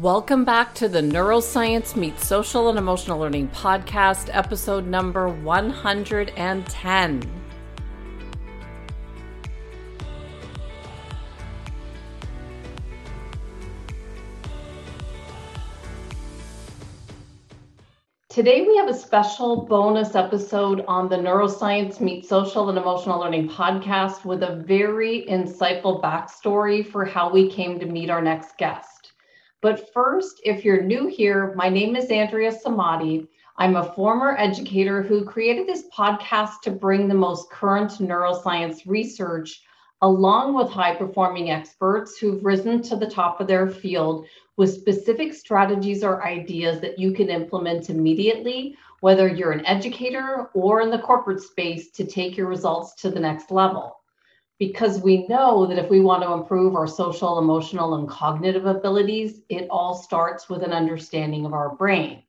Welcome back to the Neuroscience Meets Social and Emotional Learning podcast, episode number 110. Today, we have a special bonus episode on the Neuroscience Meets Social and Emotional Learning podcast with a very insightful backstory for how we came to meet our next guest. But first, if you're new here, my name is Andrea Samadi. I'm a former educator who created this podcast to bring the most current neuroscience research along with high performing experts who've risen to the top of their field with specific strategies or ideas that you can implement immediately, whether you're an educator or in the corporate space to take your results to the next level because we know that if we want to improve our social, emotional, and cognitive abilities, it all starts with an understanding of our brain.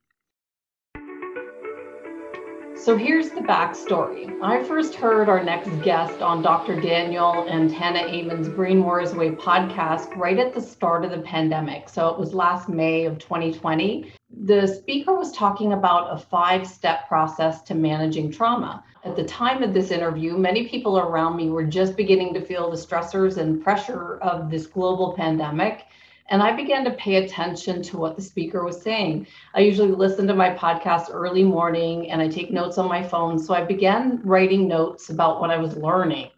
So here's the backstory. I first heard our next guest on Dr. Daniel and Tana Amen's Brain Warriors Way podcast right at the start of the pandemic. So it was last May of 2020. The speaker was talking about a five step process to managing trauma. At the time of this interview, many people around me were just beginning to feel the stressors and pressure of this global pandemic and I began to pay attention to what the speaker was saying. I usually listen to my podcast early morning and I take notes on my phone. So I began writing notes about what I was learning.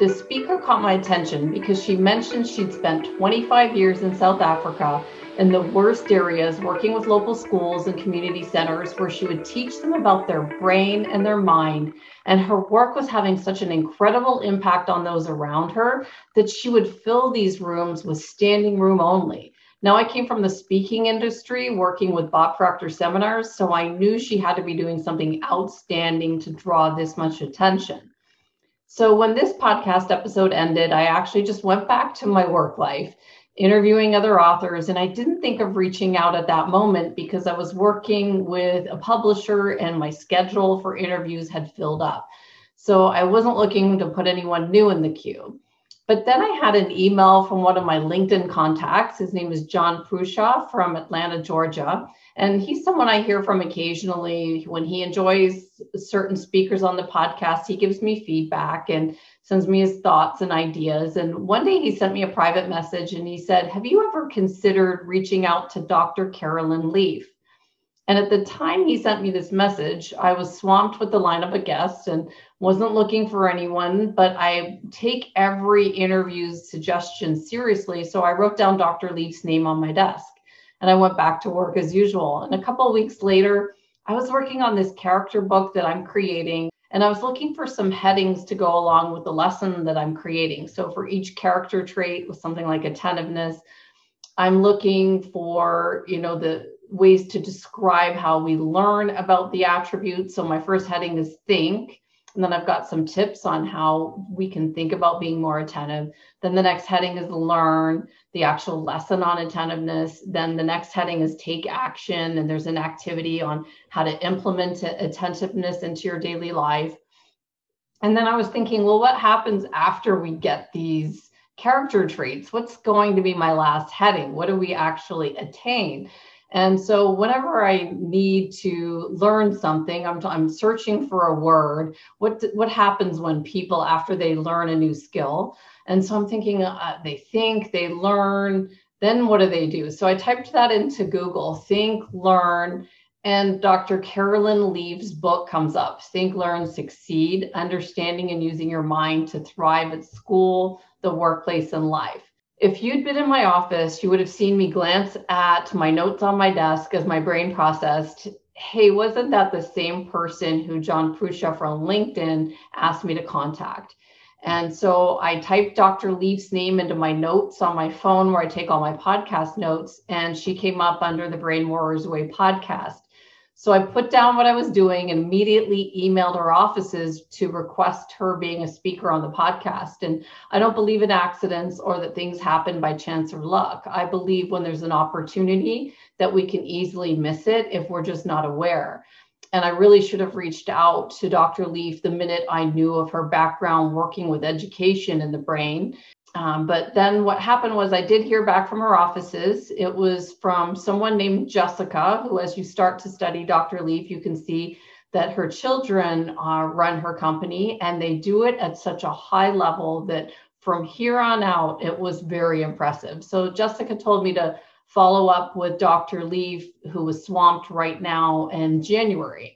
The speaker caught my attention because she mentioned she'd spent 25 years in South Africa in the worst areas, working with local schools and community centers, where she would teach them about their brain and their mind. And her work was having such an incredible impact on those around her that she would fill these rooms with standing room only. Now, I came from the speaking industry, working with Bob Proctor seminars, so I knew she had to be doing something outstanding to draw this much attention. So, when this podcast episode ended, I actually just went back to my work life interviewing other authors. And I didn't think of reaching out at that moment because I was working with a publisher and my schedule for interviews had filled up. So I wasn't looking to put anyone new in the queue. But then I had an email from one of my LinkedIn contacts. His name is John Prushaw from Atlanta, Georgia. And he's someone I hear from occasionally when he enjoys certain speakers on the podcast. He gives me feedback. And sends me his thoughts and ideas. And one day he sent me a private message and he said, Have you ever considered reaching out to Dr. Caroline Leaf? And at the time he sent me this message, I was swamped with the lineup of guests and wasn't looking for anyone, but I take every interview's suggestion seriously. So I wrote down Dr. Leaf's name on my desk and I went back to work as usual. And a couple of weeks later, I was working on this character book that I'm creating and I was looking for some headings to go along with the lesson that I'm creating. So for each character trait with something like attentiveness, I'm looking for, you know, the ways to describe how we learn about the attributes. So my first heading is think. And then I've got some tips on how we can think about being more attentive. Then the next heading is learn, the actual lesson on attentiveness. Then the next heading is take action. And there's an activity on how to implement attentiveness into your daily life. And then I was thinking, well, what happens after we get these character traits? What's going to be my last heading? What do we actually attain? And so whenever I need to learn something, I'm, I'm searching for a word. What, what happens when people, after they learn a new skill? And so I'm thinking uh, they think, they learn, then what do they do? So I typed that into Google, think, learn, and Dr. Caroline Leaf's book comes up Think, Learn, Succeed Understanding and Using Your Mind to Thrive at School, the Workplace, and Life. If you'd been in my office, you would have seen me glance at my notes on my desk as my brain processed. Hey, wasn't that the same person who John Prushaw from LinkedIn asked me to contact? And so I typed Dr. Leaf's name into my notes on my phone where I take all my podcast notes, and she came up under the Brain Warriors Way podcast. So I put down what I was doing and immediately emailed our offices to request her being a speaker on the podcast. And I don't believe in accidents or that things happen by chance or luck. I believe when there's an opportunity that we can easily miss it if we're just not aware. And I really should have reached out to Dr. Leaf the minute I knew of her background working with education in the brain Um, but then what happened was I did hear back from her offices. It was from someone named Jessica, who, as you start to study Dr. Leaf, you can see that her children uh, run her company and they do it at such a high level that from here on out, it was very impressive. So Jessica told me to follow up with Dr. Leaf, who was swamped right now in January.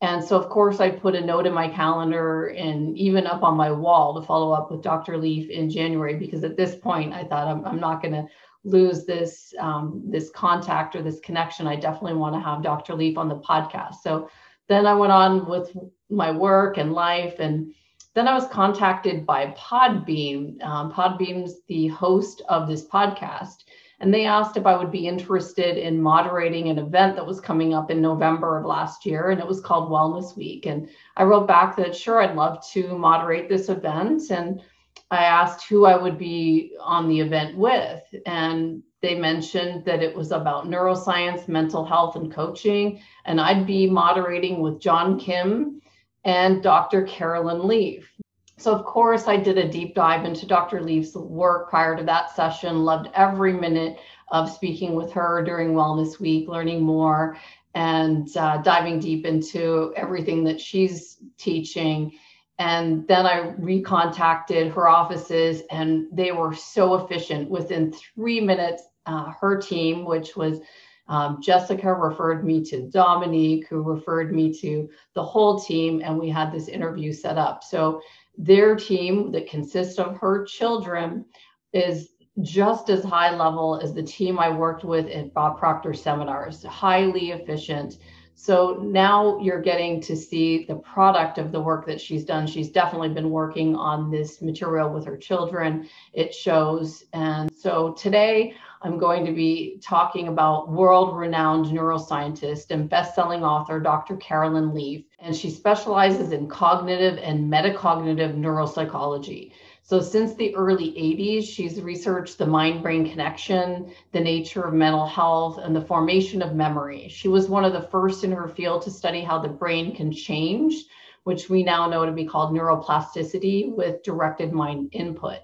And so, of course, I put a note in my calendar and even up on my wall to follow up with Dr. Leaf in January because at this point I thought I'm, I'm not going to lose this um, this contact or this connection. I definitely want to have Dr. Leaf on the podcast. So then I went on with my work and life, and then I was contacted by Podbean. Um, Podbean's the host of this podcast, and they asked if I would be interested in moderating an event that was coming up in November of last year, and it was called Wellness Week. And I wrote back that sure, I'd love to moderate this event. And I asked who I would be on the event with. And they mentioned that it was about neuroscience, mental health, and coaching. And I'd be moderating with John Kim and Dr. Caroline Leaf. So, of course, I did a deep dive into Dr. Leaf's work prior to that session, loved every minute of speaking with her during Wellness Week, learning more and uh, diving deep into everything that she's teaching. And then I recontacted her offices, and they were so efficient. Within three minutes, uh, her team, which was um, Jessica referred me to Dominique, who referred me to the whole team, and we had this interview set up. So their team that consists of her children is just as high level as the team I worked with at Bob Proctor seminars, highly efficient. So now you're getting to see the product of the work that she's done. She's definitely been working on this material with her children. It shows. And so today I'm going to be talking about world renowned neuroscientist and best selling author, Dr. Caroline Leaf. And she specializes in cognitive and metacognitive neuropsychology. So, since the early 80s, she's researched the mind brain connection, the nature of mental health, and the formation of memory. She was one of the first in her field to study how the brain can change, which we now know to be called neuroplasticity with directed mind input.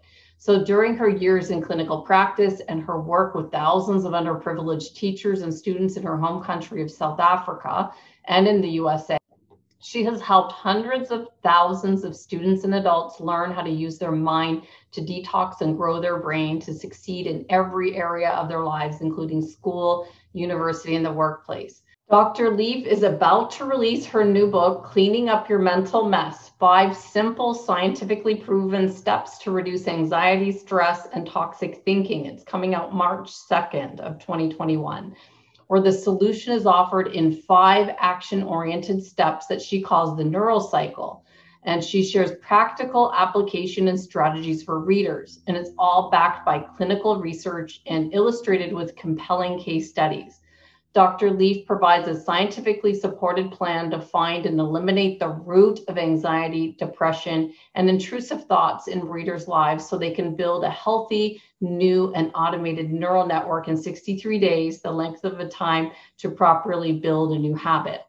So during her years in clinical practice and her work with thousands of underprivileged teachers and students in her home country of South Africa and in the USA, she has helped hundreds of thousands of students and adults learn how to use their mind to detox and grow their brain to succeed in every area of their lives, including school, university, and the workplace. Dr. Leaf is about to release her new book, Cleaning Up Your Mental Mess Five Simple, Scientifically Proven Steps to Reduce Anxiety, Stress, and Toxic Thinking. It's coming out March 2nd of 2021, where the solution is offered in five action oriented steps that she calls the Neurocycle. And she shares practical application and strategies for readers. And it's all backed by clinical research and illustrated with compelling case studies. Dr. Leaf provides a scientifically supported plan to find and eliminate the root of anxiety, depression, and intrusive thoughts in readers' lives so they can build a healthy, new, and automated neural network in 63 days, the length of a time to properly build a new habit.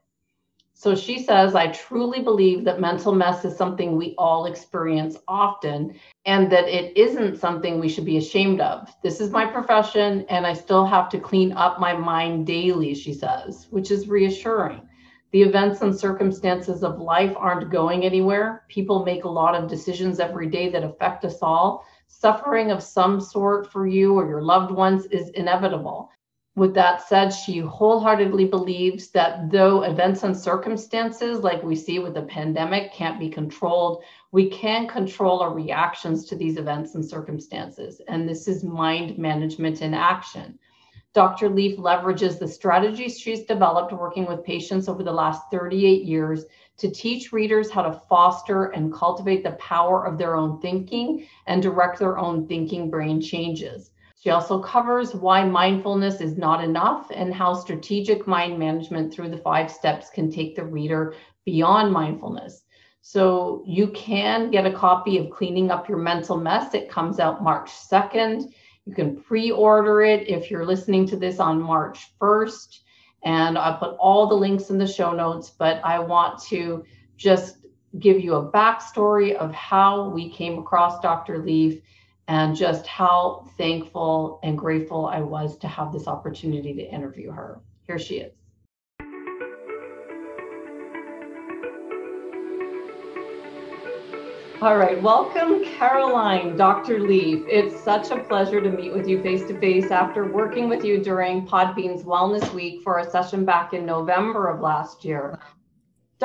So she says, I truly believe that mental mess is something we all experience often and that it isn't something we should be ashamed of. This is my profession and I still have to clean up my mind daily, she says, which is reassuring. The events and circumstances of life aren't going anywhere. People make a lot of decisions every day that affect us all. Suffering of some sort for you or your loved ones is inevitable with that said, she wholeheartedly believes that though events and circumstances, like we see with the pandemic, can't be controlled, we can control our reactions to these events and circumstances. And this is mind management in action. Dr. Leaf leverages the strategies she's developed working with patients over the last 38 years to teach readers how to foster and cultivate the power of their own thinking and direct their own thinking brain changes. She also covers why mindfulness is not enough and how strategic mind management through the five steps can take the reader beyond mindfulness. So you can get a copy of Cleaning Up Your Mental Mess. It comes out March 2nd. You can pre order it if you're listening to this on March 1st. And I'll put all the links in the show notes, but I want to just give you a backstory of how we came across Dr. Leaf and just how thankful and grateful I was to have this opportunity to interview her. Here she is. All right, welcome Caroline, Dr. Leaf. It's such a pleasure to meet with you face to face after working with you during Podbean's Wellness Week for a session back in November of last year.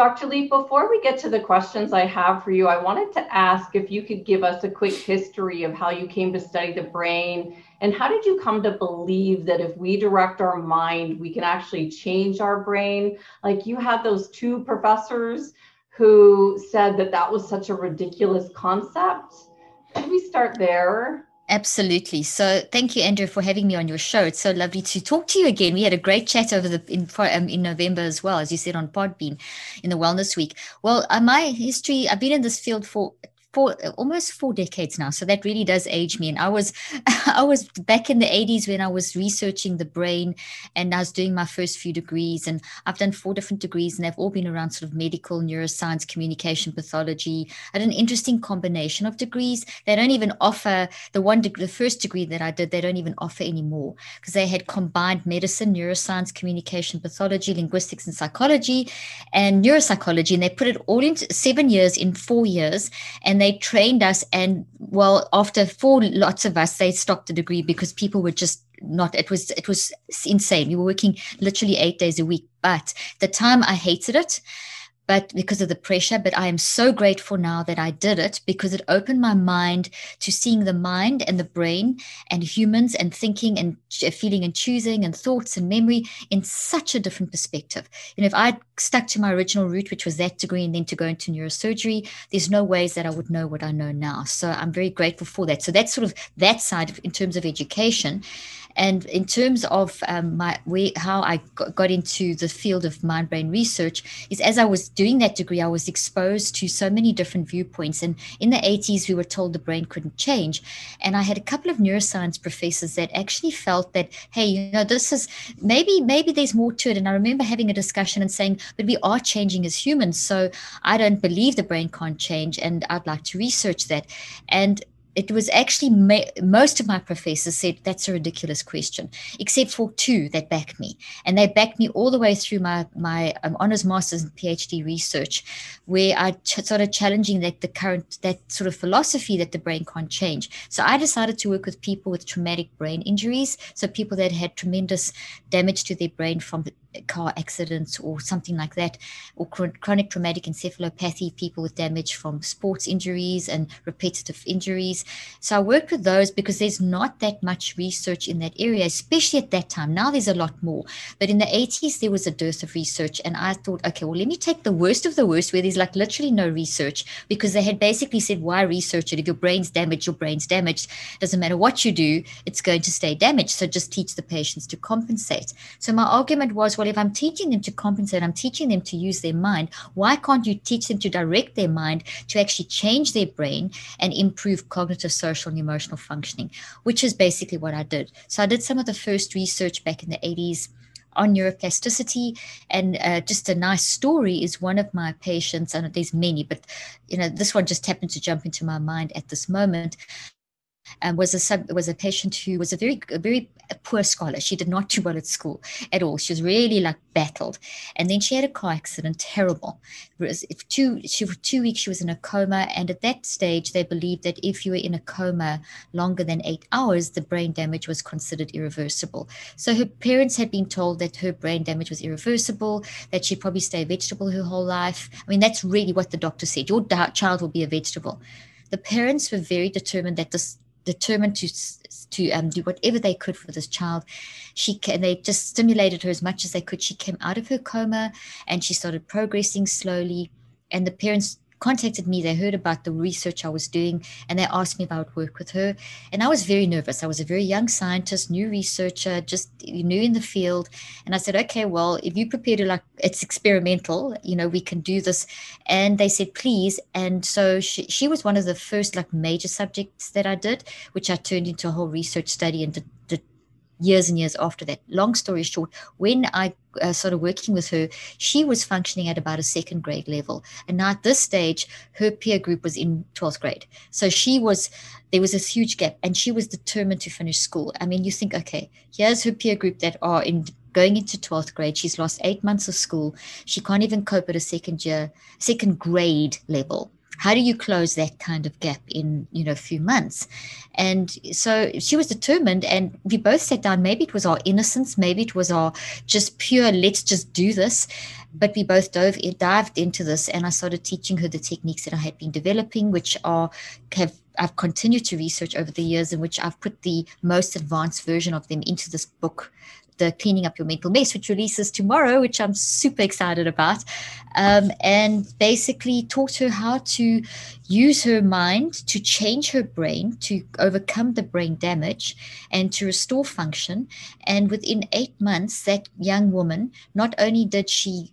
Dr. Leaf, before we get to the questions I have for you, I wanted to ask if you could give us a quick history of how you came to study the brain and how did you come to believe that if we direct our mind, we can actually change our brain? Like you had those two professors who said that that was such a ridiculous concept. Could we start there? Absolutely. So, thank you, Andrea, for having me on your show. It's so lovely to talk to you again. We had a great chat over the in, um, in November as well, as you said on Podbean in the Wellness Week. Well, uh, my history, I've been in this field for for almost four decades now so that really does age me. And i was i was back in the 80s when i was researching the brain and i was doing my first few degrees and i've done four different degrees and they've all been around sort of medical neuroscience communication pathology. I had an interesting combination of degrees. They don't even offer the one degree the first degree that i did they don't even offer anymore because they had combined medicine neuroscience communication pathology linguistics and psychology and neuropsychology and they put it all into seven years in four years and they trained us and well after four lots of us they stopped the degree because people were just not it was it was insane. We were working literally eight days a week but the time i hated it but because of the pressure. But I am so grateful now that I did it because it opened my mind to seeing the mind and the brain and humans and thinking and uh, feeling and choosing and thoughts and memory in such a different perspective. You know, if I stuck to my original route, which was that degree, and then to go into neurosurgery, there's no ways that I would know what I know now. So I'm very grateful for that. So that's sort of that side of, in terms of education. And in terms of um, my way, how I got into the field of mind brain research, is as I was doing that degree, I was exposed to so many different viewpoints. And in the 80s, we were told the brain couldn't change. And I had a couple of neuroscience professors that actually felt that, hey, you know, this is maybe, maybe there's more to it. And I remember having a discussion and saying, but we are changing as humans. So I don't believe the brain can't change. And I'd like to research that. And it was actually ma- most of my professors said that's a ridiculous question, except for two that backed me, and they backed me all the way through my my um, honors, masters, and PhD research, where I ch- started challenging that the current that sort of philosophy that the brain can't change. So I decided to work with people with traumatic brain injuries, so people that had tremendous damage to their brain from car accidents or something like that, or chronic traumatic encephalopathy, people with damage from sports injuries and repetitive injuries. So I worked with those because there's not that much research in that area, especially at that time. Now there's a lot more. But in the 80s, there was a dearth of research. And I thought, okay, well, let me take the worst of the worst, where there's like literally no research, because they had basically said, why research it? If your brain's damaged, your brain's damaged. Doesn't matter what you do, it's going to stay damaged. So just teach the patients to compensate. So my argument was, well, if I'm teaching them to compensate, I'm teaching them to use their mind, why can't you teach them to direct their mind to actually change their brain and improve cognitive, social, and emotional functioning, which is basically what I did. So I did some of the first research back in the 80s on neuroplasticity and uh, just a nice story is one of my patients and there's many but you know this one just happened to jump into my mind at this moment um, was a sub, was a patient who was a very a very poor scholar. She did not do well at school at all. She was really like battled, and then she had a car accident, terrible. If two she for two weeks she was in a coma, and at that stage they believed that if you were in a coma longer than eight hours, the brain damage was considered irreversible. So her parents had been told that her brain damage was irreversible, that she'd probably stay a vegetable her whole life. I mean that's really what the doctor said. Your child will be a vegetable. The parents were very determined that this determined to to um, do whatever they could for this child. She can, they just stimulated her as much as they could. She came out of her coma and she started progressing slowly. And the parents contacted me. They heard about the research I was doing and they asked me if I would work with her. And I was very nervous. I was a very young scientist, new researcher, just new in the field. And I said, okay, well, if you prepare to like, it's experimental, you know, we can do this. And they said, please. And so she, she was one of the first like major subjects that I did, which I turned into a whole research study and did, years and years after that. Long story short, when I uh, started working with her, she was functioning at about a second grade level. And now at this stage, her peer group was in 12th grade. So she was, there was this huge gap and she was determined to finish school. I mean, you think, okay, here's her peer group that are in going into 12th grade. She's lost eight months of school. She can't even cope at a second year, second grade level how do you close that kind of gap in you know a few months? And so she was determined and we both sat down maybe it was our innocence maybe it was our just pure let's just do this. But we both dove dived into this and i started teaching her the techniques that i had been developing which are have I've continued to research over the years in which I've put the most advanced version of them into this book the Cleaning Up Your Mental Mess, which releases tomorrow, which I'm super excited about. Um, and basically taught her how to use her mind to change her brain, to overcome the brain damage, and to restore function. And within eight months, that young woman, not only did she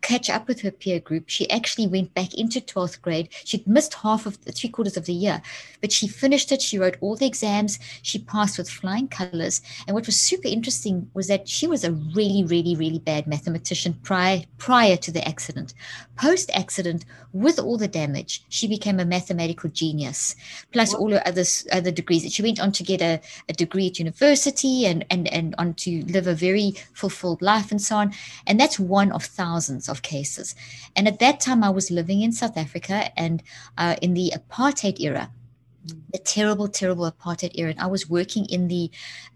catch up with her peer group. She actually went back into 12th grade. She'd missed half of the three quarters of the year, but she finished it. She wrote all the exams. She passed with flying colors. And what was super interesting was that she was a really, really, really bad mathematician prior, prior to the accident. Post accident, with all the damage, she became a mathematical genius, plus all her other, other degrees. She went on to get a, a degree at university and, and, and on to live a very fulfilled life and so on. And that's one of thousands of cases. And at that time, I was living in South Africa and uh, in the apartheid era the terrible, terrible apartheid era. And I was working in the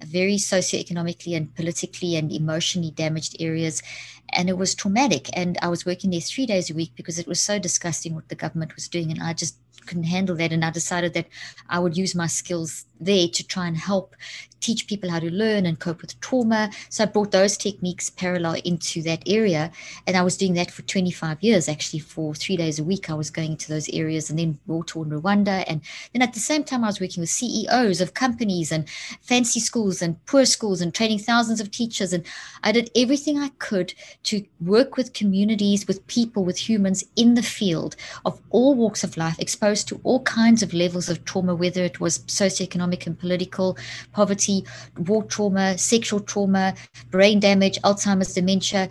very socioeconomically and politically and emotionally damaged areas. And it was traumatic. And I was working there three days a week because it was so disgusting what the government was doing. And I just couldn't handle that. And I decided that I would use my skills there to try and help teach people how to learn and cope with trauma. So I brought those techniques parallel into that area. And I was doing that for 25 years, actually, for three days a week. I was going into those areas and then war torn Rwanda. And then at the same time, I was working with CEOs of companies and fancy schools and poor schools and training thousands of teachers. And I did everything I could to work with communities, with people, with humans in the field of all walks of life, exposed to all kinds of levels of trauma, whether it was socioeconomic and political, poverty, war trauma, sexual trauma, brain damage, Alzheimer's, dementia,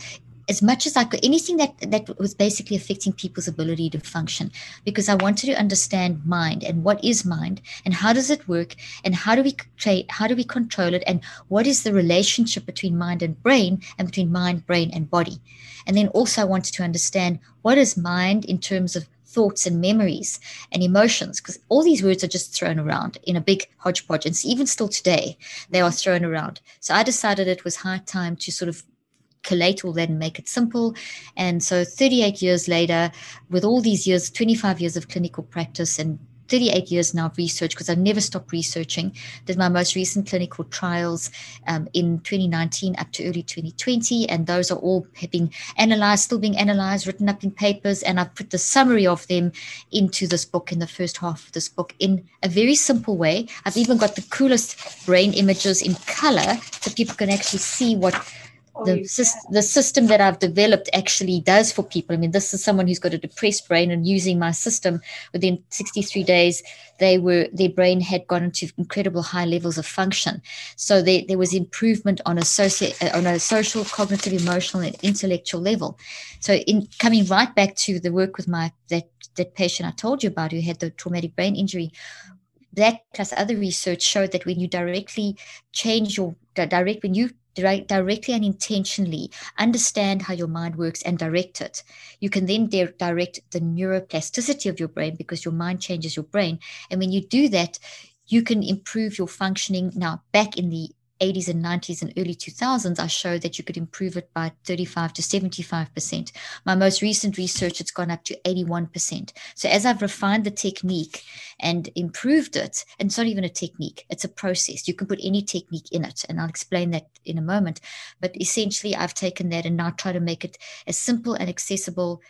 as much as I could, anything that that was basically affecting people's ability to function, because I wanted to understand mind and what is mind and how does it work and how do we tra- how do we control it and what is the relationship between mind and brain and between mind, brain, and body, and then also I wanted to understand what is mind in terms of thoughts and memories and emotions because all these words are just thrown around in a big hodgepodge. And even still today they are thrown around. So i decided it was high time to sort of collate all that and make it simple. And so 38 years later with all these years 25 years of clinical practice and 38 years now of research because I've never stopped researching. Did my most recent clinical trials um, in 2019 up to early 2020, and those are all being analyzed, still being analyzed, written up in papers, and I've put the summary of them into this book in the first half of this book in a very simple way. I've even got the coolest brain images in color so people can actually see what Oh, the, the system that I've developed actually does for people. I mean, this is someone who's got a depressed brain, and using my system within 63 days, they were their brain had gone into incredible high levels of function. So there, there was improvement on a socio, uh, on a social, cognitive, emotional, and intellectual level. So in coming right back to the work with my that that patient I told you about who had the traumatic brain injury, that plus other research showed that when you directly change your direct when you directly and intentionally understand how your mind works and direct it. You can then direct the neuroplasticity of your brain because your mind changes your brain. And when you do that you can improve your functioning now back in the 80s and 90s and early 2000s, I showed that you could improve it by 35 to 75%. My most recent research, it's gone up to 81%. So as I've refined the technique and improved it, and it's not even a technique, it's a process. You can put any technique in it, and I'll explain that in a moment. But essentially, I've taken that and now try to make it as simple and accessible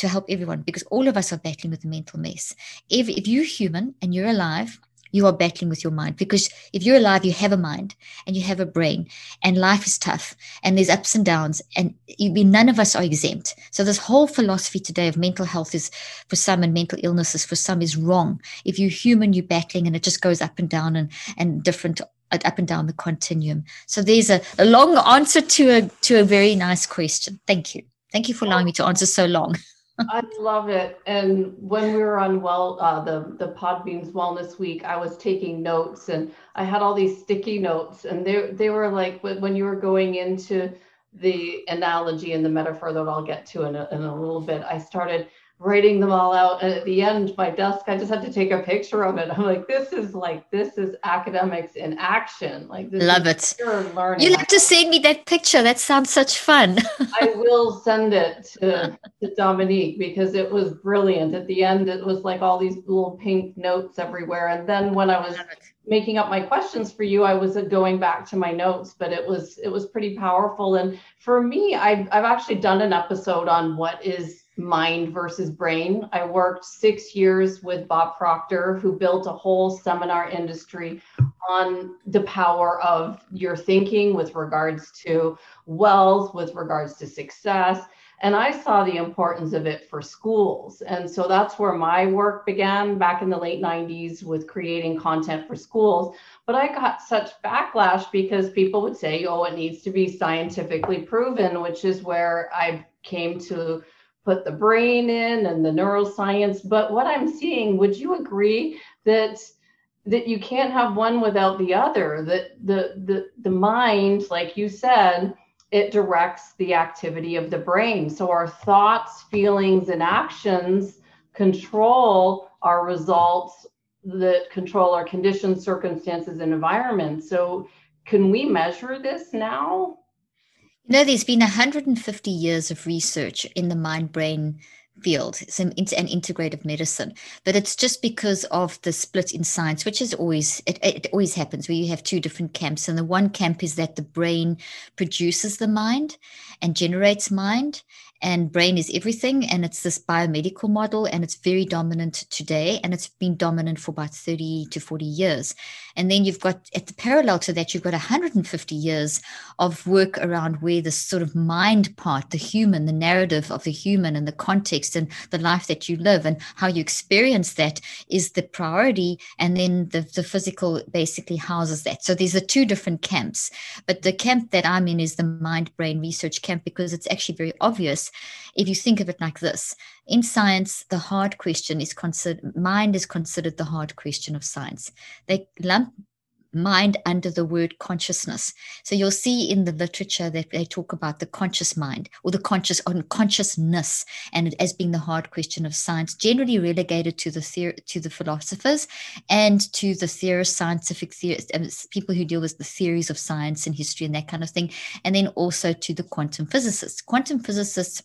to help everyone because all of us are battling with a mental mess. If, if you're human and you're alive, you are battling with your mind because if you're alive you have a mind and you have a brain and life is tough and there's ups and downs and you, none of us are exempt so this whole philosophy today of mental health is for some and mental illnesses for some is wrong if you're human you're battling and it just goes up and down and and different uh, up and down the continuum. So there's a, a long answer to a to a very nice question. Thank you. Thank you for allowing me to answer so long. I love it. And when we were on well, uh, the the Podbeans Wellness Week, I was taking notes, and I had all these sticky notes, and they they were like when you were going into the analogy and the metaphor that I'll get to in a, in a little bit. I started writing them all out. And at the end, my desk, I just had to take a picture of it. I'm like, this is like, this is academics in action. Like, this love it. Learning. You have to send me that picture. That sounds such fun. I will send it to, to Dominique because it was brilliant. At the end, it was like all these little pink notes everywhere. And then when I was making up my questions for you, I was uh, going back to my notes, but it was it was pretty powerful. And for me, I've I've actually done an episode on what is mind versus brain. I worked six years with Bob Proctor, who built a whole seminar industry on the power of your thinking with regards to wealth, with regards to success. And I saw the importance of it for schools. And so that's where my work began back in the late 90s with creating content for schools. But I got such backlash because people would say, oh, it needs to be scientifically proven, which is where I came to put the brain in and the neuroscience. But what I'm seeing, would you agree that that you can't have one without the other? That the the the mind, like you said, it directs the activity of the brain. So our thoughts, feelings, and actions control our results that control our conditions, circumstances, and environment. So can we measure this now? You know, there's been 150 years of research in the mind brain field, some an integrative medicine. But it's just because of the split in science, which is always it, it always happens where you have two different camps. And the one camp is that the brain produces the mind and generates mind, and brain is everything and it's this biomedical model and it's very dominant today and it's been dominant for about 30 to 40 years and then you've got at the parallel to that you've got 150 years of work around where the sort of mind part the human the narrative of the human and the context and the life that you live and how you experience that is the priority. And then the, the physical basically houses that. So these are two different camps. But the camp that i'm in is the mind brain research camp because it's actually very obvious if you think of it like this in science the hard question is considered mind is considered the hard question of science they lump mind under the word consciousness. So you'll see in the literature that they talk about the conscious mind or the conscious unconsciousness and as being the hard question of science, generally relegated to the theor- to the philosophers and to the theorists, scientific theorists, um, people who deal with the theories of science and history and that kind of thing, and then also to the quantum physicists. Quantum physicists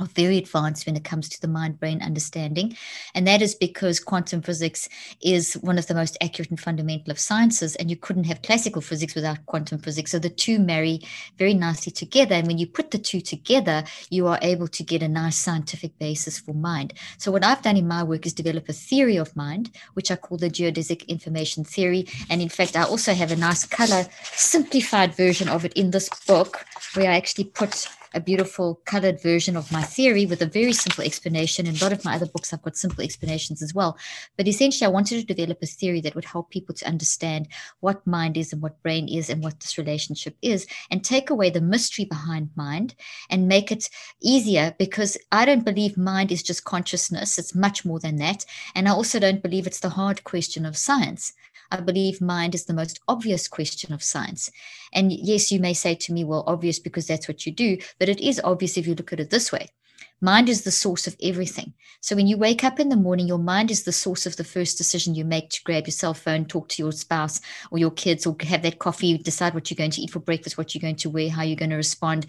are very advanced when it comes to the mind brain understanding. And that is because quantum physics is one of the most accurate and fundamental of sciences. And you couldn't have classical physics without quantum physics. So the two marry very nicely together. And when you put the two together, you are able to get a nice scientific basis for mind. So what I've done in my work is develop a theory of mind, which I call the geodesic information theory. And in fact, I also have a nice color simplified version of it in this book where I actually put a beautiful colored version of my theory with a very simple explanation. In a lot of my other books, I've got simple explanations as well. But essentially, I wanted to develop a theory that would help people to understand what mind is and what brain is and what this relationship is, and take away the mystery behind mind and make it easier because I don't believe mind is just consciousness. It's much more than that. And I also don't believe it's the hard question of science. I believe mind is the most obvious question of science. And yes, you may say to me, well, obvious because that's what you do, but it is obvious if you look at it this way. Mind is the source of everything. So when you wake up in the morning, your mind is the source of the first decision you make to grab your cell phone, talk to your spouse or your kids, or have that coffee, decide what you're going to eat for breakfast, what you're going to wear, how you're going to respond.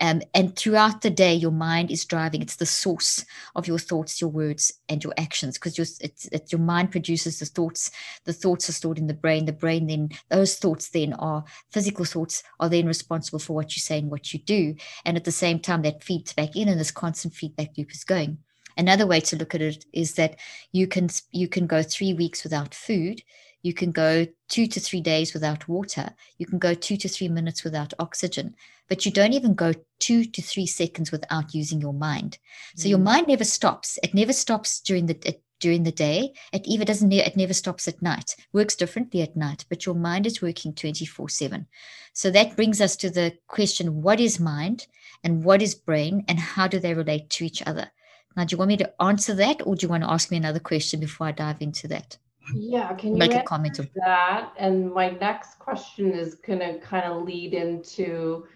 Um, and throughout the day, your mind is driving. It's the source of your thoughts, your words, and your actions because your, it's, it's, your mind produces the thoughts. The thoughts are stored in the brain. The brain then, those thoughts then are physical thoughts are then responsible for what you say and what you do. And at the same time, that feeds back in and this constant feedback loop is going. Another way to look at it is that you can you can go three weeks without food, you can go two to three days without water, you can go two to three minutes without oxygen, but you don't even go two to three seconds without using your mind. So mm. your mind never stops. It never stops during the it, during the day. It even doesn't, it never stops at night. Works differently at night, but your mind is working 24 7. So that brings us to the question what is mind and what is brain and how do they relate to each other? Now, do you want me to answer that or do you want to ask me another question before I dive into that? Yeah, can you make a comment on that? And my next question is going to kind of lead into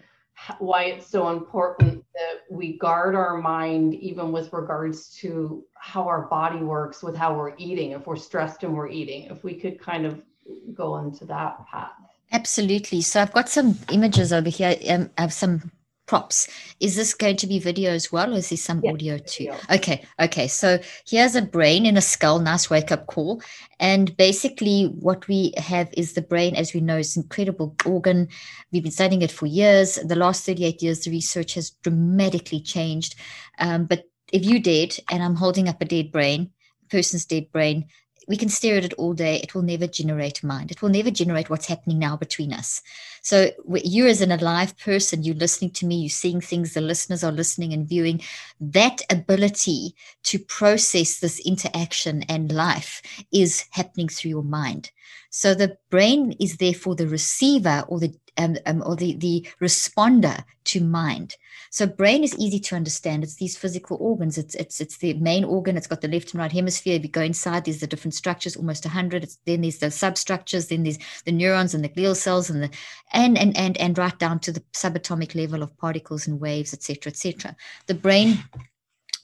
why it's so important that we guard our mind even with regards to how our body works with how we're eating if we're stressed and we're eating if we could kind of go into that path absolutely so i've got some images over here um, i have some props. Is this going to be video as well, or is there some audio too? Okay, okay. So here's a brain in a skull, nice wake up call. And basically, what we have is the brain, as we know, is an incredible organ. We've been studying it for years. The last 38 years, the research has dramatically changed. Um, but if you dead, and I'm holding up a dead brain, person's dead brain, we can stare at it all day. It will never generate mind. It will never generate what's happening now between us. So you as an alive person, you're listening to me, you're seeing things, the listeners are listening and viewing. That ability to process this interaction and life is happening through your mind. So the brain is therefore the receiver or the um, um, or the, the responder to mind. So brain is easy to understand. It's these physical organs. It's it's it's the main organ. It's got the left and right hemisphere. If you go inside, there's the different structures, almost hundred. It's then there's the substructures. Then there's the neurons and the glial cells and the and and and and right down to the subatomic level of particles and waves, etc., etc. The brain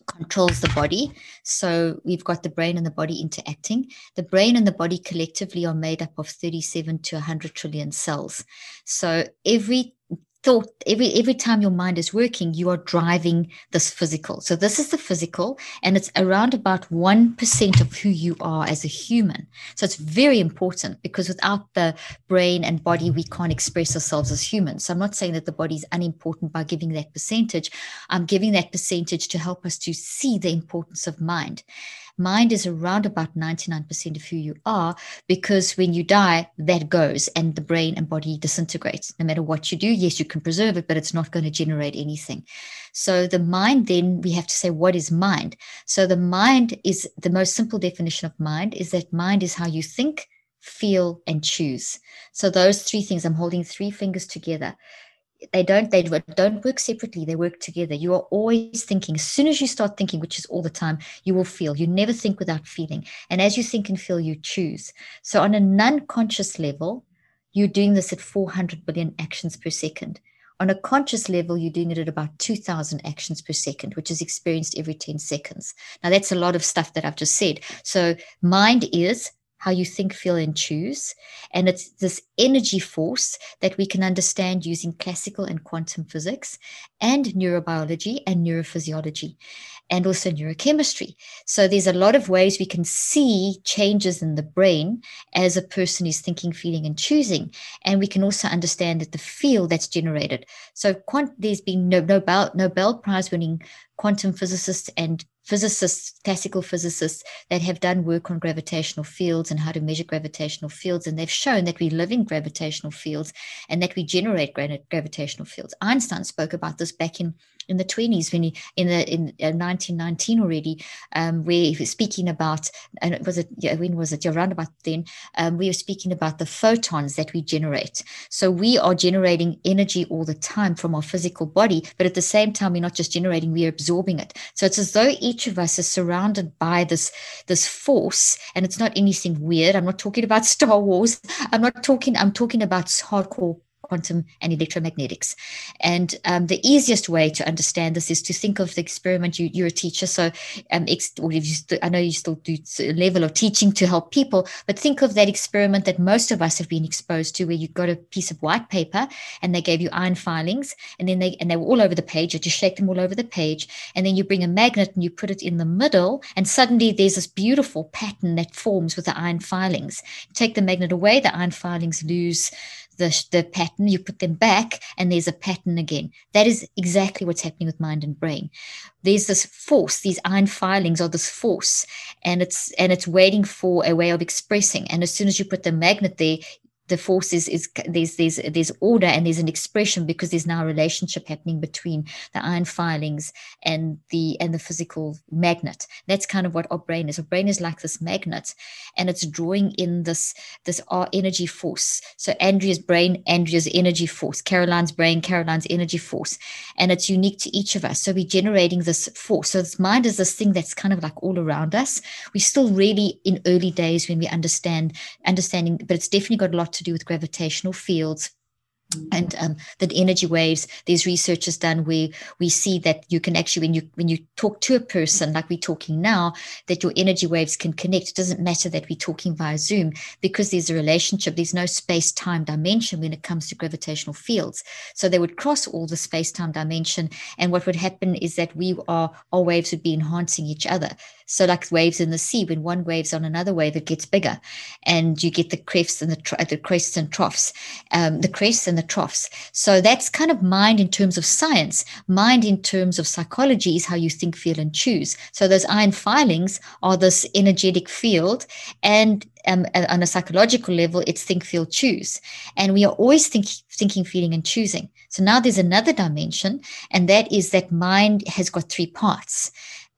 controls the body. So we've got the brain and the body interacting. The brain and the body collectively are made up of 37 to 100 trillion cells. So every thought every every time your mind is working you are driving this physical. So this is the physical and it's around about 1% of who you are as a human. So it's very important because without the brain and body we can't express ourselves as humans. So i'm not saying that the body is unimportant by giving that percentage. I'm giving that percentage to help us to see the importance of mind mind is around about 99% of who you are because when you die, that goes and the brain and body disintegrates. No matter what you do, yes, you can preserve it, but it's not going to generate anything. So the mind, then we have to say, what is mind? So the mind is the most simple definition of mind is that mind is how you think, feel, and choose. So those three things, I'm holding three fingers together they don't they don't work separately they work together. You are always thinking as soon as you start thinking which is all the time you will feel. You never think without feeling. And as you think and feel you choose. So on a non-conscious level you're doing this at 400 billion actions per second. On a conscious level, you're doing it at about 2,000 actions per second, which is experienced every 10 seconds. Now, that's a lot of stuff that I've just said. So, mind is how you think, feel, and choose. And it's this energy force that we can understand using classical and quantum physics and neurobiology and neurophysiology and also neurochemistry. So there's a lot of ways we can see changes in the brain as a person is thinking, feeling, and choosing. And we can also understand that the field that's generated. So quant- there's been Nobel, Nobel Prize winning quantum physicists and physicists, classical physicists that have done work on gravitational fields and how to measure gravitational fields. And they've shown that we live in gravitational fields and that we generate gravitational fields. Einstein spoke about this back in in the 20s when he in the in uh, 1919 already um, where he was speaking about and it was it yeah, when was it? Around about then um, we were speaking about the photons that we generate. So we are generating energy all the time from our physical body but at the same time we're not just generating we're absorbing it. So it's as though each of us is surrounded by this this force and it's not anything weird. I'm not talking about star wars. I'm not talking i'm talking about hardcore quantum and electromagnetics. And um, the easiest way to understand this is to think of the experiment. You, are a teacher, so um, st- I know you still do a level of teaching to help people, but think of that experiment that most of us have been exposed to, where you got a piece of white paper and they gave you iron filings, and then they and they were all over the page. You just shake them all over the page, and then you bring a magnet and you put it in the middle, and suddenly there's this beautiful pattern that forms with the iron filings. take the magnet away, the iron filings lose the, the pattern, you put them back, and there's a pattern again. That is exactly what's happening with mind and brain. There's this force, these iron filings are this force, and it's and it's waiting for a way of expressing. And as soon as you put the magnet there, the force is, is there's there's there's order and there's an expression because there's now a relationship happening between the iron filings and the and the physical magnet. That's kind of what our brain is. Our brain is like this magnet, and it's drawing in this this our energy force. So Andrea's brain, Andrea's energy force, Caroline's brain, Caroline's energy force, and it's unique to each of us. So we're generating this force. So this mind is this thing that's kind of like all around us. We're still really in early days when we understand understanding, but it's definitely got a lot to do with gravitational fields. And um, the energy waves there's research is done where we see that you can actually when you when you talk to a person like we're talking now that your energy waves can connect. It doesn't matter that we're talking via zoom because there's a relationship. There's no space time dimension when it comes to gravitational fields. So they would cross all the space time dimension and what would happen is that we are our waves would be enhancing each other so like waves in the sea when one wave's on another wave it gets bigger and you get the crests and the, the crests and troughs um, the crests and the troughs. So that's kind of mind in terms of science. Mind in terms of psychology is how you think, feel, and choose. So those iron filings are this energetic field. And um, on a psychological level, it's think, feel, choose. And we are always think, thinking, feeling, and choosing. So now there's another dimension, and that is that mind has got three parts.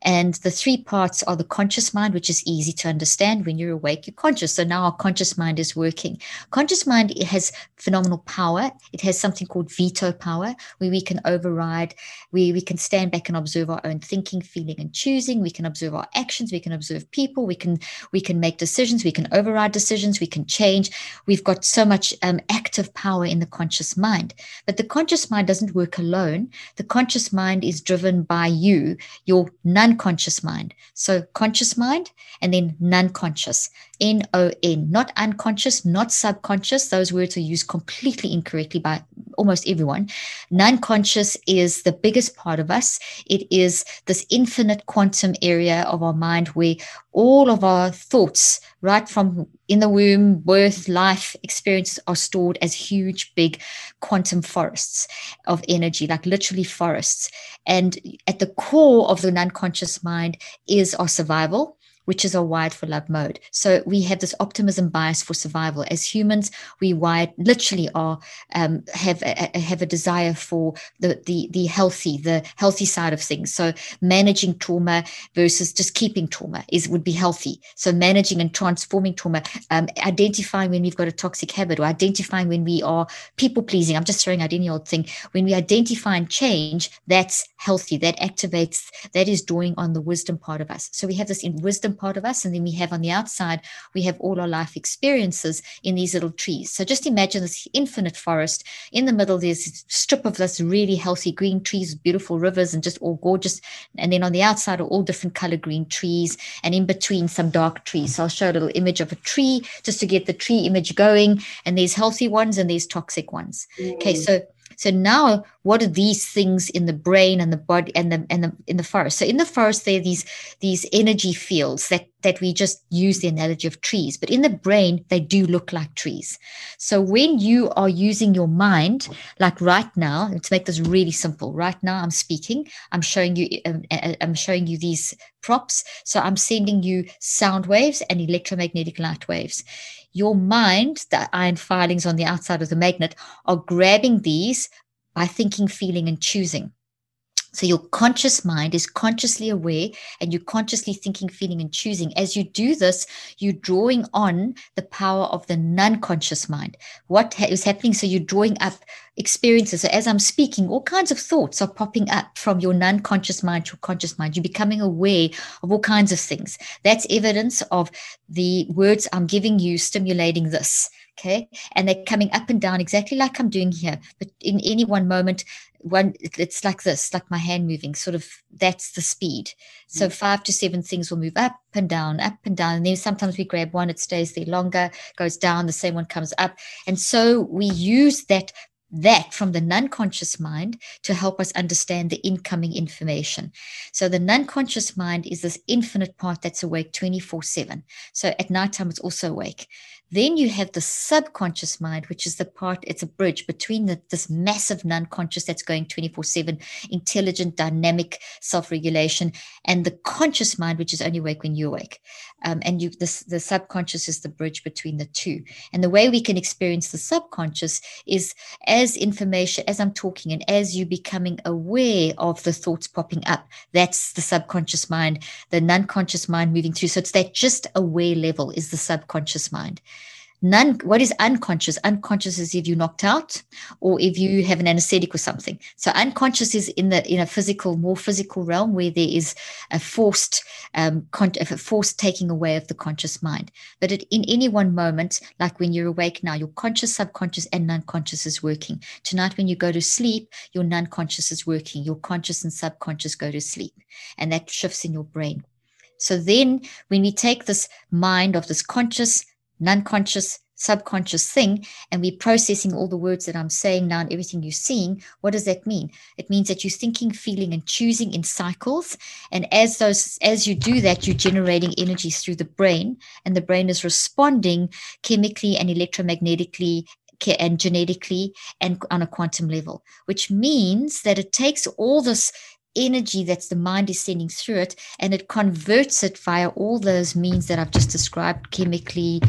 And the three parts are the conscious mind, which is easy to understand. When you're awake, you're conscious. So now our conscious mind is working. Conscious mind it has phenomenal power. It has something called veto power, where we can override, where we can stand back and observe our own thinking, feeling, and choosing. We can observe our actions. We can observe people. We can we can make decisions. We can override decisions. We can change. We've got so much um, active power in the conscious mind. But the conscious mind doesn't work alone. The conscious mind is driven by you, your non unconscious mind. So conscious mind and then non conscious. N O N, not unconscious, not subconscious. Those words are used completely incorrectly by almost everyone. Non conscious is the biggest part of us. It is this infinite quantum area of our mind where all of our thoughts, right from in the womb, birth, life experiences are stored as huge, big quantum forests of energy, like literally forests. And at the core of the non conscious mind is our survival which is a wired for love mode. So we have this optimism bias for survival. As humans, we wired literally are um, have a, have a desire for the, the the healthy, the healthy side of things. So managing trauma versus just keeping trauma is would be healthy. So managing and transforming trauma, um, identifying when we've got a toxic habit, or identifying when we are people pleasing. I'm just throwing out any old thing. When we identify and change, that's healthy. That activates. That is drawing on the wisdom part of us. So we have this in wisdom part of us. And then we have on the outside, we have all our life experiences in these little trees. So just imagine this infinite forest. In the middle, there's a strip of this really healthy green trees, beautiful rivers, and just all gorgeous. And then on the outside are all different color green trees, and in between some dark trees. So I'll show a little image of a tree just to get the tree image going. And there's healthy ones and there's toxic ones. Mm. Okay, so so now, what are these things in the brain and the body and the and the in the forest? So in the forest, there are these these energy fields that that we just use the analogy of trees, but in the brain, they do look like trees. So when you are using your mind, like right now, to make this really simple, right now I'm speaking, I'm showing you, um, I'm showing you these props. So I'm sending you sound waves and electromagnetic light waves your mind, the iron filings on the outside of the magnet, are grabbing these by thinking, feeling, and choosing. So your conscious mind is consciously aware and you're consciously thinking, feeling, and choosing. As you do this, you're drawing on the power of the non conscious mind. What is happening? So you're drawing up experiences. So as I'm speaking, all kinds of thoughts are popping up from your non conscious mind to your conscious mind. You're becoming aware of all kinds of things. That's evidence of the words I'm giving you stimulating this. Okay. And they're coming up and down exactly like I'm doing here. But in any one moment, one it's like this like my hand moving sort of that's the speed. So mm. five to seven things will move up and down up and down. And then sometimes we grab one it stays there longer goes down the same one comes up. And so we use that that from the non-conscious mind to help us understand the incoming information. So the non-conscious mind is this infinite part that's awake 24 7 so at nighttime it's also awake then you have the subconscious mind, which is the part, it's a bridge between the, this massive non conscious that's going 24 7, intelligent, dynamic self regulation, and the conscious mind, which is only awake when you're awake. um, and you the, the subconscious is the bridge between the two. And the way we can experience the subconscious is as information as i'm talking and as you becoming aware of the thoughts popping up that's the subconscious mind the non-conscious mind moving through. So it's that just aware level is the subconscious mind None, what is unconscious? Unconscious is if you knocked out or if you have an anesthetic or something. So unconscious is in the in a physical, more physical realm where there is a forced um, con- a forced taking away of the conscious mind. But at, in any one moment, like when you're awake now, your conscious, subconscious, and non-conscious is working. Tonight, when you go to sleep, your non-conscious is working. Your conscious and subconscious go to sleep, and that shifts in your brain. So then, when we take this mind of this conscious non-conscious subconscious thing and we're processing all the words that i'm saying now and everything you're seeing what does that mean? It means that you're thinking feeling and choosing in cycles and as those as you do that you're generating energy through the brain and the brain is responding chemically and electromagnetically and genetically and on a quantum level which means that it takes all this energy that's the mind is sending through it and it converts it via all those means that I've just described chemically,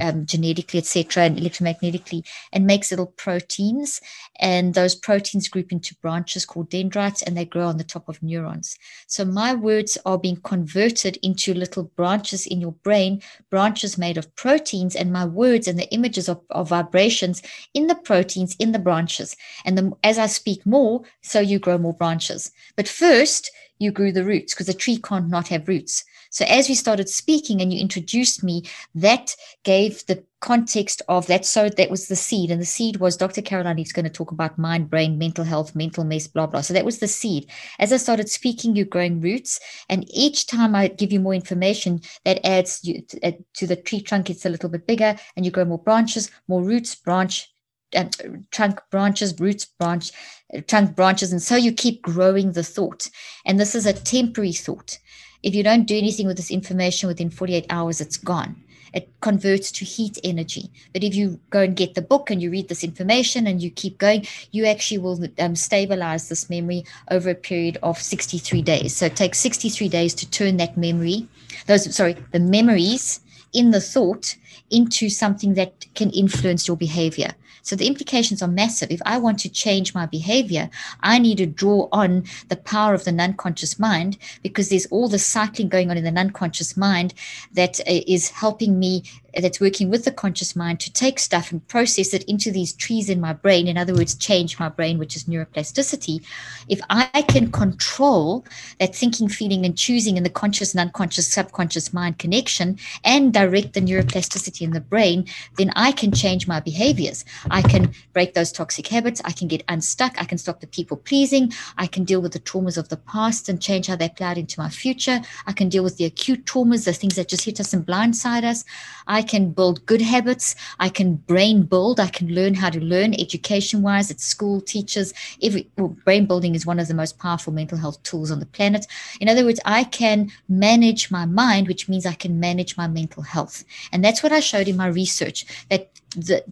um, genetically, etc., and electromagnetically, and makes little proteins. And those proteins group into branches called dendrites, and they grow on the top of neurons. So my words are being converted into little branches in your brain, branches made of proteins, and my words and the images of, of vibrations in the proteins in the branches. And the, as I speak more, so you grow more branches. But first, you grew the roots because a tree can't not have roots. So as we started speaking and you introduced me, that gave the context of that. So that was the seed. And the seed was Dr. Caroline is going to talk about mind, brain, mental health, mental mess, blah, blah. So that was the seed. As I started speaking, you're growing roots. And each time I give you more information, that adds you to, uh, the tree trunk. It's a little bit bigger and you grow more branches, more roots, branch, uh, trunk branches, roots branch, uh, trunk branches, and so you keep growing the thought. And this is a temporary thought. If you don't do anything with this information within 48 hours, it's gone. It converts to heat energy. But if you go and get the book and you read this information and you keep going, you actually will um, stabilize this memory over a period of 63 days. So it takes 63 days to turn that memory, those, sorry, the memories in the thought into something that can influence your behavior. So the implications are massive. If I want to change my behavior, I need to draw on the power of the non conscious mind because there's all the cycling going on in the non conscious mind that uh, helping me that's working with the conscious mind to take stuff and process it into these trees in my brain. In other words, change my brain, which is neuroplasticity. If I can control that thinking, feeling, and choosing in the conscious and unconscious, subconscious mind connection and direct the neuroplasticity in the brain, then I can change my behaviors. I can break those toxic habits. I can get unstuck. I can stop the people pleasing. I can deal with the traumas of the past and change how they play out into my future. I can deal with the acute traumas, the things that just hit us and blindside us. I can build good habits. I can brain build. I can learn how to learn education wise at school, teachers. Every well, brain building is one of the most powerful mental health tools on the planet. In other words, I can manage my mind, which means I can manage my mental health. And that's what showed in my research that the,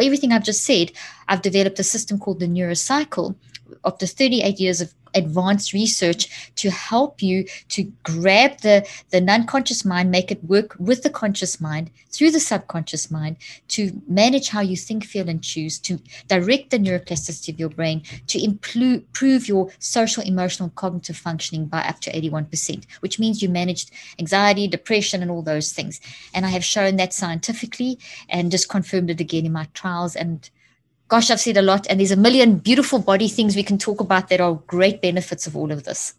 everything I've just said, I've developed a system called the neurocycle after 38 years of advanced research to help you to grab the the non-conscious mind make it work with the conscious mind through the subconscious mind to manage how you think feel and choose to direct the neuroplasticity of your brain to improve your social emotional cognitive functioning by up to 81% which means you managed anxiety depression and all those things. And i have shown that scientifically and just confirmed it again in my trials and gosh, I've said a lot, and there's a million beautiful body things we can talk about that are great benefits of all of this.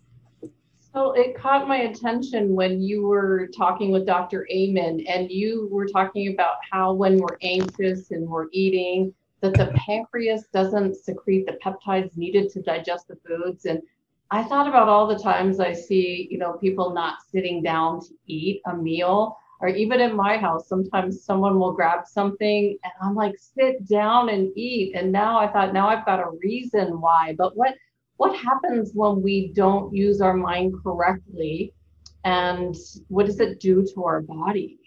So it caught my attention when you were talking with Dr. Amen, and you were talking about how when we're anxious and we're eating, that the pancreas doesn't secrete the peptides needed to digest the foods. And I thought about all the times I see, you know, people not sitting down to eat a meal or even in my house, sometimes someone will grab something and I'm like, sit down and eat. And now I thought, now I've got a reason why. But what what happens when we don't use our mind correctly? And what does it do to our body?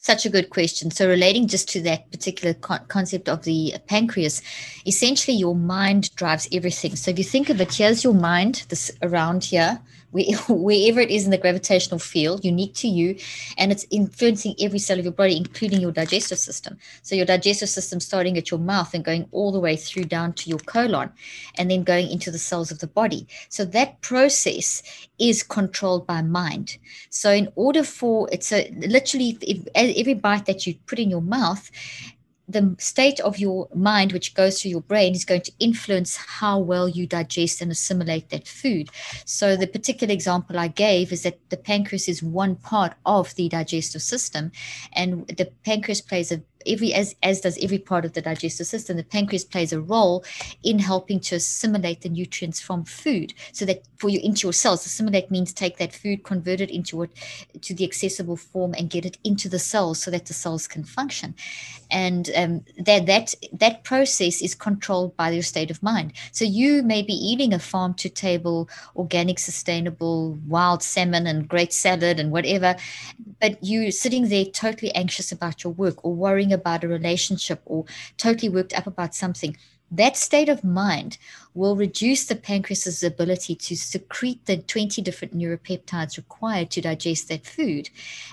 Such a good question. So, relating just to that particular co- concept of the pancreas, essentially your mind drives everything. So, if you think of it, here's your mind, this around here, wherever it is in the gravitational field, unique to you, and it's influencing every cell of your body, including your digestive system. So your digestive system starting at your mouth and going all the way through down to your colon, and then going into the cells of the body. So that process is controlled by mind. So in order for it's a literally if, every bite that you put in your mouth the state of your mind, which goes through your brain, is going to influence how well you digest and assimilate that food. So, the particular example I gave is that the pancreas is one part of the digestive system, and the pancreas plays a every as as does every part of the digestive system the pancreas plays a role in helping to assimilate the nutrients from food so that for you into your cells. Assimilate means take that food convert it into what to the accessible form and get it into the cells so that the cells can function. And um, that that that process is controlled by your state of mind. So you may be eating a farm to table organic sustainable wild salmon and great salad and whatever but you're sitting there totally anxious about your work or worrying about a relationship or totally worked up about something that state of mind will reduce the pancreas's ability to secrete the 20 different neuropeptides required to digest that food.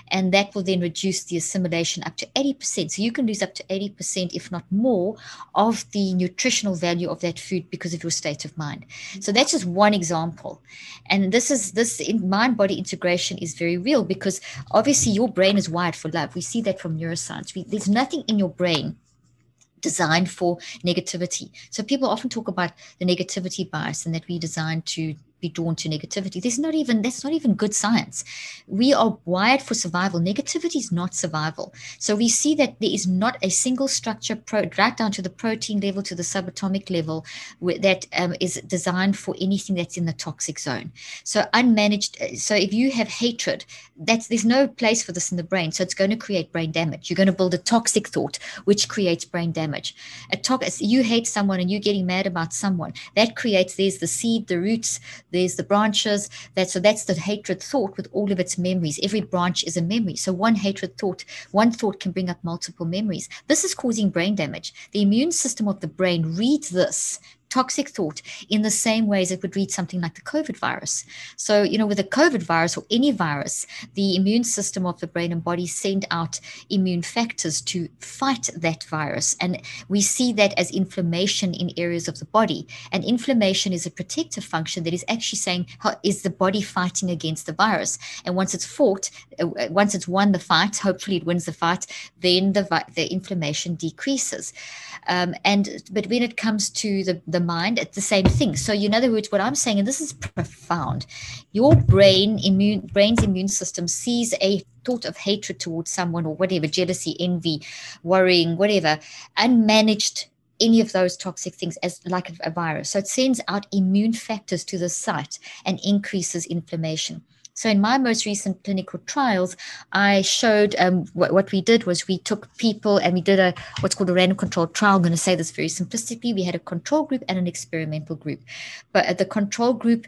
And that will then reduce the assimilation up to 80%. So you can lose up to 80%, if not more, of the nutritional value of that food because of your state of mind. Mm-hmm. So that's just one example. And this is this mind body integration is very real because obviously your brain is wired for love. We see that from neuroscience. We, there's nothing in your brain designed for negativity. So people often talk about the negativity bias and that we designed to be drawn to negativity. There's not even that's not even good science. We are wired for survival. Negativity is not survival. So we see that there is not a single structure pro, right down to the protein level to the subatomic level that um, is designed for anything that's in the toxic zone. So unmanaged. So if you have hatred, that's there's no place for this in the brain. So it's going to create brain damage. You're going to build a toxic thought, which creates brain damage. A to- you hate someone and you're getting mad about someone. That creates there's the seed, the roots there's the branches. That so that's the hatred thought with all of its memories. Every branch is a memory. So one hatred thought, one thought can bring up multiple memories. This is causing brain damage. The immune system of the brain reads this toxic thought in the same ways it would read something like the COVID virus. So, you know, with a COVID virus or any virus, the immune system of the brain and body send out immune factors to fight that virus. And we see that as inflammation in areas of the body. And inflammation is a protective function that is actually saying, how is the body fighting against the virus? And once it's fought, uh, once it's won the fight, hopefully it wins the fight, then the, the inflammation decreases. Um, and but when it comes to the, the mind, it's the same thing. So, in other words, what I'm saying, and this is profound, your brain immune brain's immune system sees a thought of hatred towards someone or whatever, jealousy, envy, worrying, whatever, unmanaged any of those toxic things as like a virus. So it sends out immune factors to the site and increases inflammation. So in my most recent clinical trials, I showed um, what, what we did was we took people and we did a what's called a random control trial. I'm going to say this very simplistically. We had a control group and an experimental group, but the control group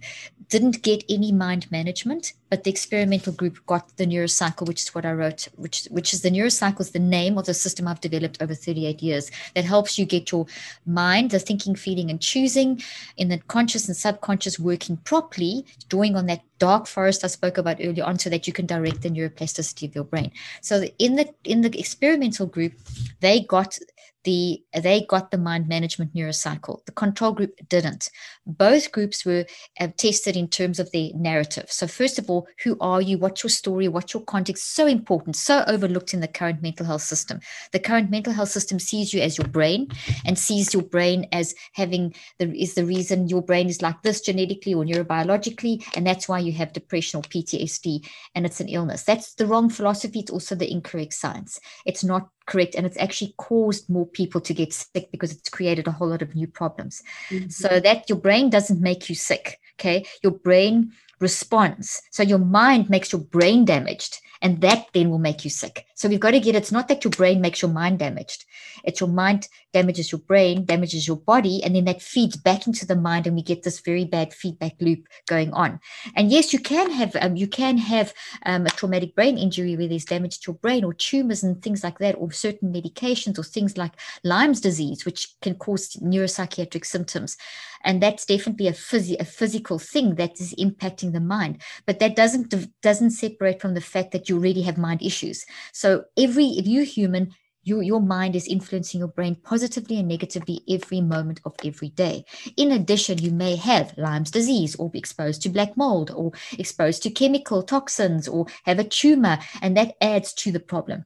didn't get any mind management, but the experimental group got the neurocycle, which is what I wrote, which which is the neurocycle is the name of the system I've developed over 38 years that helps you get your mind, the thinking, feeling, and choosing in the conscious and subconscious working properly, drawing on that dark forest I spoke about earlier on, so that you can direct the neuroplasticity of your brain. So in the in the experimental group, they got the they got the mind management neurocycle. The control group didn't. Both groups were uh, tested in terms of their narrative. So first of all who are you? What's your story? What's your context? So important so overlooked in the current mental health system. The current mental health system sees you as your brain and sees your brain as having the is the reason your brain is like this genetically or neurobiologically and that's why you have depression or ptsd and it's an illness. That's the wrong philosophy. It's also the incorrect science. It's not correct and it's actually caused more people to get sick because it's created a whole lot of new problems. Mm-hmm. so that your brain doesn't make you sick okay? Your brain responds. So your mind makes your brain damaged and that then will make you sick So we've got to get it's not that your brain makes your mind damaged. It's your mind damages your brain, damages your body, and then that feeds back into the mind, and we get this very bad feedback loop going on. And yes, you can have um, you can have um, a traumatic brain injury where there's damage to your brain, or tumors and things like that, or certain medications, or things like Lyme's disease, which can cause neuropsychiatric symptoms. And that's definitely a, phys- a physical thing that is impacting the mind. But that doesn't doesn't separate from the fact that you already have mind issues. So every if you're human your, your mind is influencing your brain positively and negatively every moment of every day. In addition, you may have Lyme's disease or be exposed to black mold or exposed to chemical toxins or have a tumor, and that adds to the problem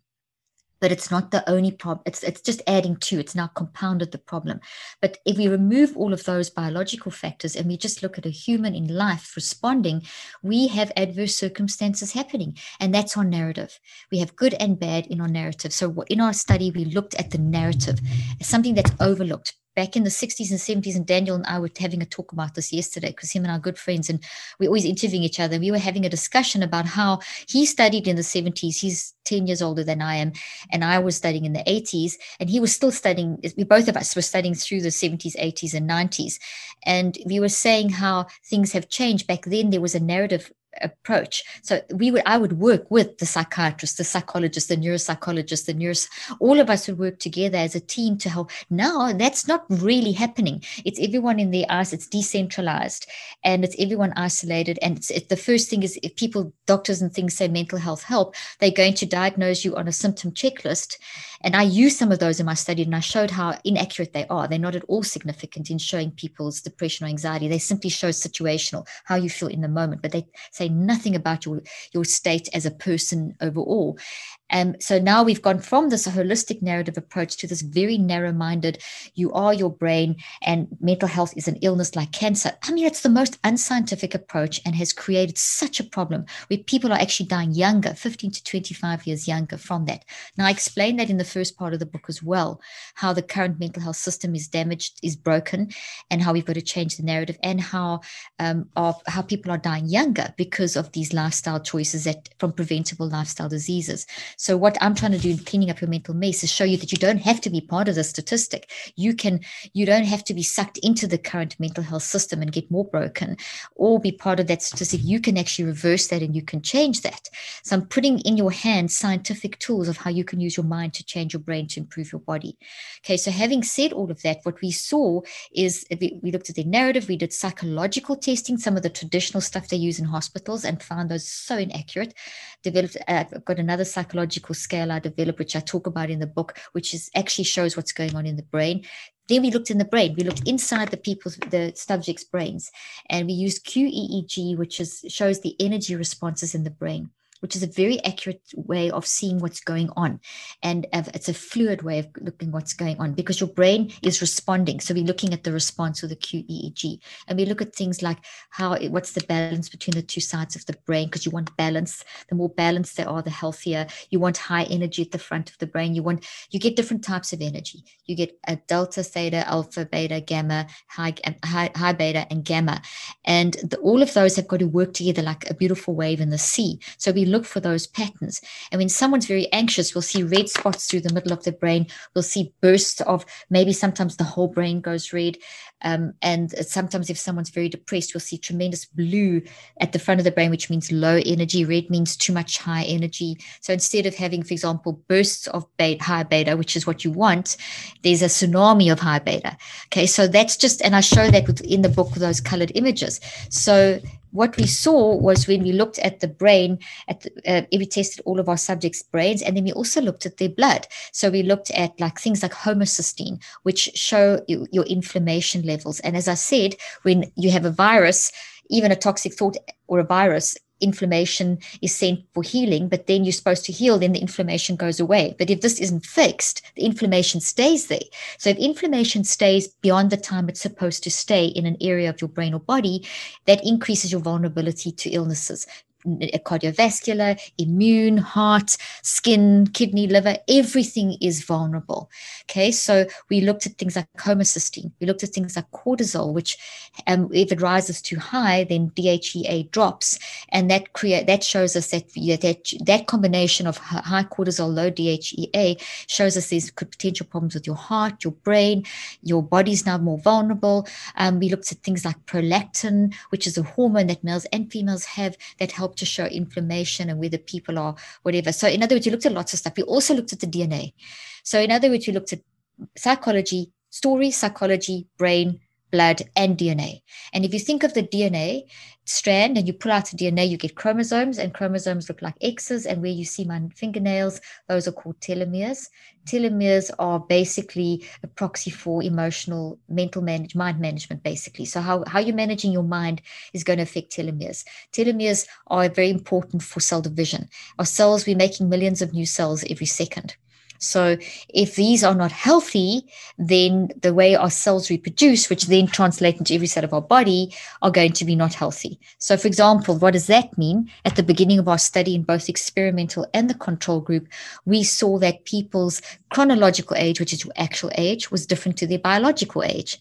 but it's not the only problem. It's, it's just adding to, it's now compounded the problem. But if we remove all of those biological factors and we just look at a human in life responding, we have adverse circumstances happening. And that's our narrative. We have good and bad in our narrative. So in our study, we looked at the narrative, something that's overlooked back in the 60s and 70s and daniel and i were having a talk about this yesterday because him and our good friends and we're always interviewing each other. We were having a discussion about how he studied in the 70s he's 10 years older than i am and i was studying in the 80s and he was still studying we both of us were studying through the 70s 80s and 90s and we were saying how things have changed. Back then there was a narrative approach. So we would I would work with the psychiatrist, the psychologist, the neuropsychologist, the nurse. All of us would work together as a team to help. Now that's not really happening. It's everyone in their eyes. It's decentralized, and it's everyone isolated. And it's, it, the first thing is if people, doctors and things say mental health help, they're going to diagnose you on a symptom checklist. And I use some of those in my study, and I showed how inaccurate they are. They're not at all significant in showing people's depression or anxiety. They simply show situational, how you feel in the moment, but they say nothing about your your state as a person overall. And um, so now we've gone from this holistic narrative approach to this very narrow minded, you are your brain and mental health is an illness like cancer. I mean, it's the most unscientific approach and has created such a problem where people are actually dying younger, 15 to 25 years younger from that. Now, I explained that in the first part of the book as well, how the current mental health system is damaged, is broken, and how we've got to change the narrative and how, um, of, how people are dying younger because of these lifestyle choices that from preventable lifestyle diseases. So what I'm trying to do in cleaning up your mental mess is show you that you don't have to be part of the statistic. You can, you don't have to be sucked into the current mental health system and get more broken or be part of that statistic. You can actually reverse that and you can change that. So I'm putting in your hands scientific tools of how you can use your mind to change your brain to improve your body. Okay. So having said all of that, what we saw is we, we looked at the narrative, we did psychological testing, some of the traditional stuff they use in hospitals and found those so inaccurate. Developed, uh, got another psychological psychological scale I developed, which I talk about in the book, which is actually shows what's going on in the brain. Then we looked in the brain. We looked inside the people's, the subjects' brains, and we used QEEG, which is shows the energy responses in the brain which is a very accurate way of seeing what's going on. And it's a fluid way of looking what's going on because your brain is responding. So we're looking at the response of the QEEG. And we look at things like how, what's the balance between the two sides of the brain? Because you want balance. The more balanced they are, the healthier. You want high energy at the front of the brain. You want, you get different types of energy. You get a delta, theta, alpha, beta, gamma, high, high, high beta, and gamma. And the, all of those have got to work together like a beautiful wave in the sea. So we look for those patterns. And when someone's very anxious, we'll see red spots through the middle of the brain. We'll see bursts of maybe sometimes the whole brain goes red. Um, and sometimes if someone's very depressed, we'll see tremendous blue at the front of the brain, which means low energy. Red means too much high energy. So instead of having, for example, bursts of beta, high beta, which is what you want, there's a tsunami of high beta. Okay, so that's just, and I show that in the book with those colored images. So what we saw was when we looked at the brain, at the, uh, we tested all of our subjects' brains, and then we also looked at their blood. So we looked at like things like homocysteine, which show you, your inflammation levels. And as I said, when you have a virus, even a toxic thought or a virus inflammation is sent for healing, but then you're supposed to heal, then the inflammation goes away. But if this isn't fixed, the inflammation stays there. So if inflammation stays beyond the time it's supposed to stay in an area of your brain or body, that increases your vulnerability to illnesses cardiovascular, immune, heart, skin, kidney, liver, everything is vulnerable. Okay, so we looked at things like homocysteine, we looked at things like cortisol, which um, if it rises too high, then DHEA drops, and that create that shows us that that that combination of high cortisol, low DHEA shows us there's potential problems with your heart, your brain, your body's now more vulnerable. Um, we looked at things like prolactin, which is a hormone that males and females have that to show inflammation and whether people are whatever. So, in other words, you looked at lots of stuff. We also looked at the DNA. So, in other words, you looked at psychology, story, psychology, brain, blood, and DNA. And if you think of the DNA strand and you pull out the DNA, you get chromosomes, and chromosomes look like X's. And where you see my fingernails, those are called telomeres. Telomeres are basically a proxy for emotional, mental manage, mind management, basically. So how, how you're managing your mind is going to affect telomeres. Telomeres are very important for cell division. Our cells, we're making millions of new cells every second. So if these are not healthy, then the way our cells reproduce, which then translate into every cell of our body, are going to be not healthy. So, for example, what does that mean? At the beginning of our study in both experimental and the control group, we saw that people's chronological age, which is actual age, was different to their biological age.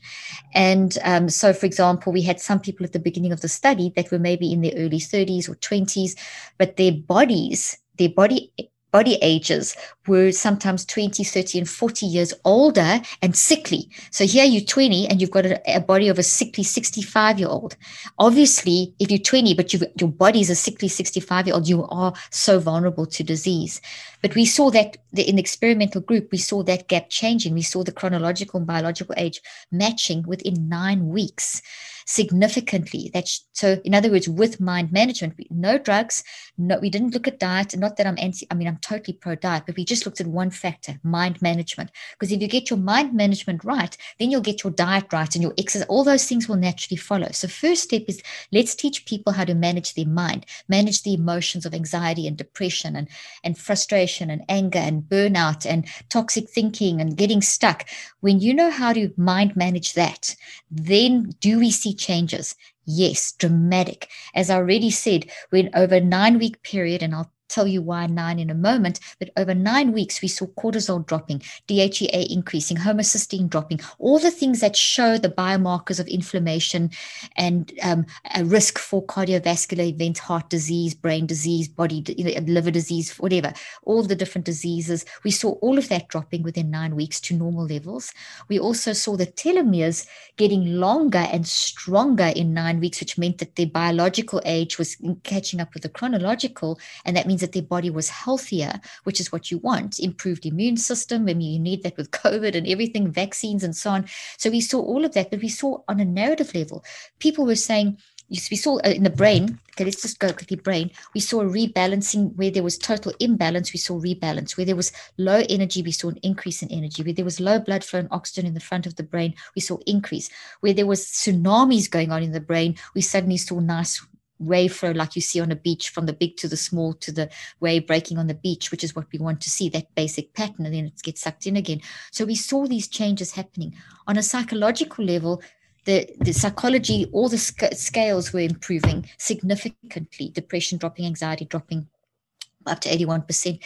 And um, so, for example, we had some people at the beginning of the study that were maybe in their early 30s or 20s, but their bodies, their body body ages were sometimes 20, 30, and 40 years older and sickly. So here you're 20 and you've got a, a body of a sickly 65 year old. Obviously, if you're 20, but your body is a sickly 65 year old, you are so vulnerable to disease. But we saw that in the experimental group, we saw that gap changing. We saw the chronological and biological age matching within nine weeks significantly. That so, in other words, with mind management, no drugs. No, we didn't look at diet. Not that I'm anti. I mean, I'm totally pro diet, but we just looked at one factor: mind management. Because if you get your mind management right, then you'll get your diet right and your exercise. All those things will naturally follow. So, first step is let's teach people how to manage their mind, manage the emotions of anxiety and depression and and frustration and anger and burnout and toxic thinking and getting stuck. When you know how to mind manage that, then do we see changes? Yes, dramatic. As I already said, when over a nine week period, and I'll tell you why nine in a moment, but over nine weeks, we saw cortisol dropping, DHEA increasing, homocysteine dropping, all the things that show the biomarkers of inflammation and um, a risk for cardiovascular events, heart disease, brain disease, body, liver disease, whatever, all the different diseases. We saw all of that dropping within nine weeks to normal levels. We also saw the telomeres getting longer and stronger in nine weeks, which meant that their biological age was catching up with the chronological. And that means that their body was healthier, which is what you want, improved immune system. I mean, you need that with COVID and everything, vaccines and so on. So we saw all of that, but we saw on a narrative level, people were saying, we saw uh, in the brain, okay, let's just go quickly brain. We saw a rebalancing where there was total imbalance. We saw rebalance. Where there was low energy, we saw an increase in energy. Where there was low blood flow and oxygen in the front of the brain, we saw increase. Where there was tsunamis going on in the brain, we suddenly saw nice wave flow like you see on a beach from the big to the small to the wave breaking on the beach which is what we want to see that basic pattern and then it gets sucked in again so we saw these changes happening on a psychological level the, the psychology all the sc- scales were improving significantly depression dropping anxiety dropping up to 81%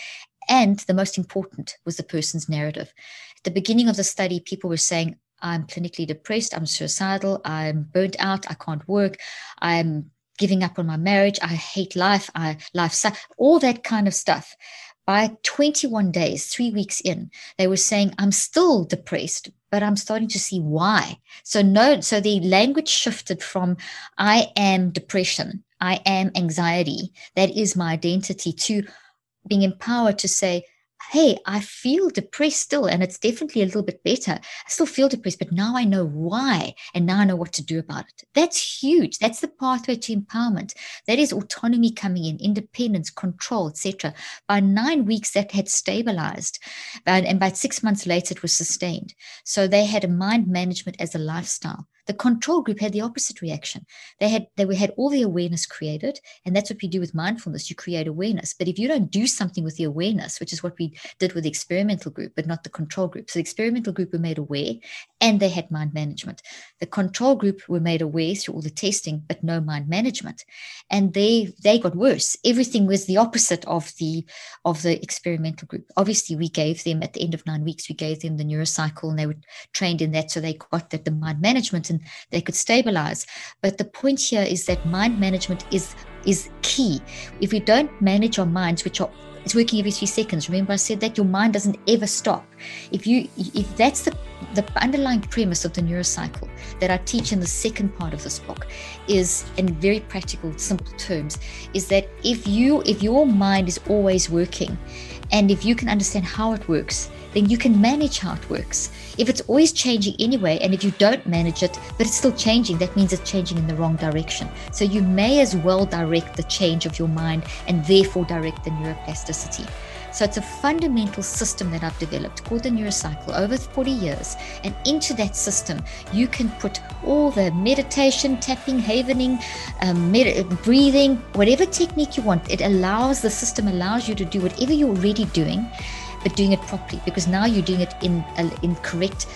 and the most important was the person's narrative at the beginning of the study people were saying I'm clinically depressed. I'm suicidal. I'm burnt out. I can't work. I'm giving up on my marriage. I hate life. I life. All that kind of stuff. By 21 days, three weeks in, they were saying, I'm still depressed, but I'm starting to see why. So no, so the language shifted from I am depression, I am anxiety, that is my identity, to being empowered to say, hey, I feel depressed still, and it's definitely a little bit better. I still feel depressed, but now I know why, and now I know what to do about it. That's huge. That's the pathway to empowerment. That is autonomy coming in, independence, control, etc. By nine weeks, that had stabilized, and, and by six months later, it was sustained. So they had a mind management as a lifestyle The control group had the opposite reaction. They had they had all the awareness created, and that's what we do with mindfulness. You create awareness, but if you don't do something with the awareness, which is what we did with the experimental group, but not the control group. So the experimental group were made aware, and they had mind management. The control group were made aware through all the testing, but no mind management, and they they got worse. Everything was the opposite of the of the experimental group. Obviously, we gave them at the end of nine weeks, we gave them the neurocycle, and they were trained in that, so they got that the mind management and they could stabilize. But the point here is that mind management is is key. If we don't manage our minds, which are it's working every three seconds. Remember, I said that your mind doesn't ever stop. If you if that's the the underlying premise of the neurocycle that I teach in the second part of this book is in very practical, simple terms, is that if you if your mind is always working and if you can understand how it works, then you can manage how it works. If it's always changing anyway, and if you don't manage it, but it's still changing, that means it's changing in the wrong direction. So you may as well direct the change of your mind and therefore direct the neuroplasticity. So it's a fundamental system that I've developed called the neurocycle over 40 years. And into that system, you can put all the meditation, tapping, havening, um, med- breathing, whatever technique you want. It allows the system allows you to do whatever you're already doing but doing it properly because now you're doing it in in correct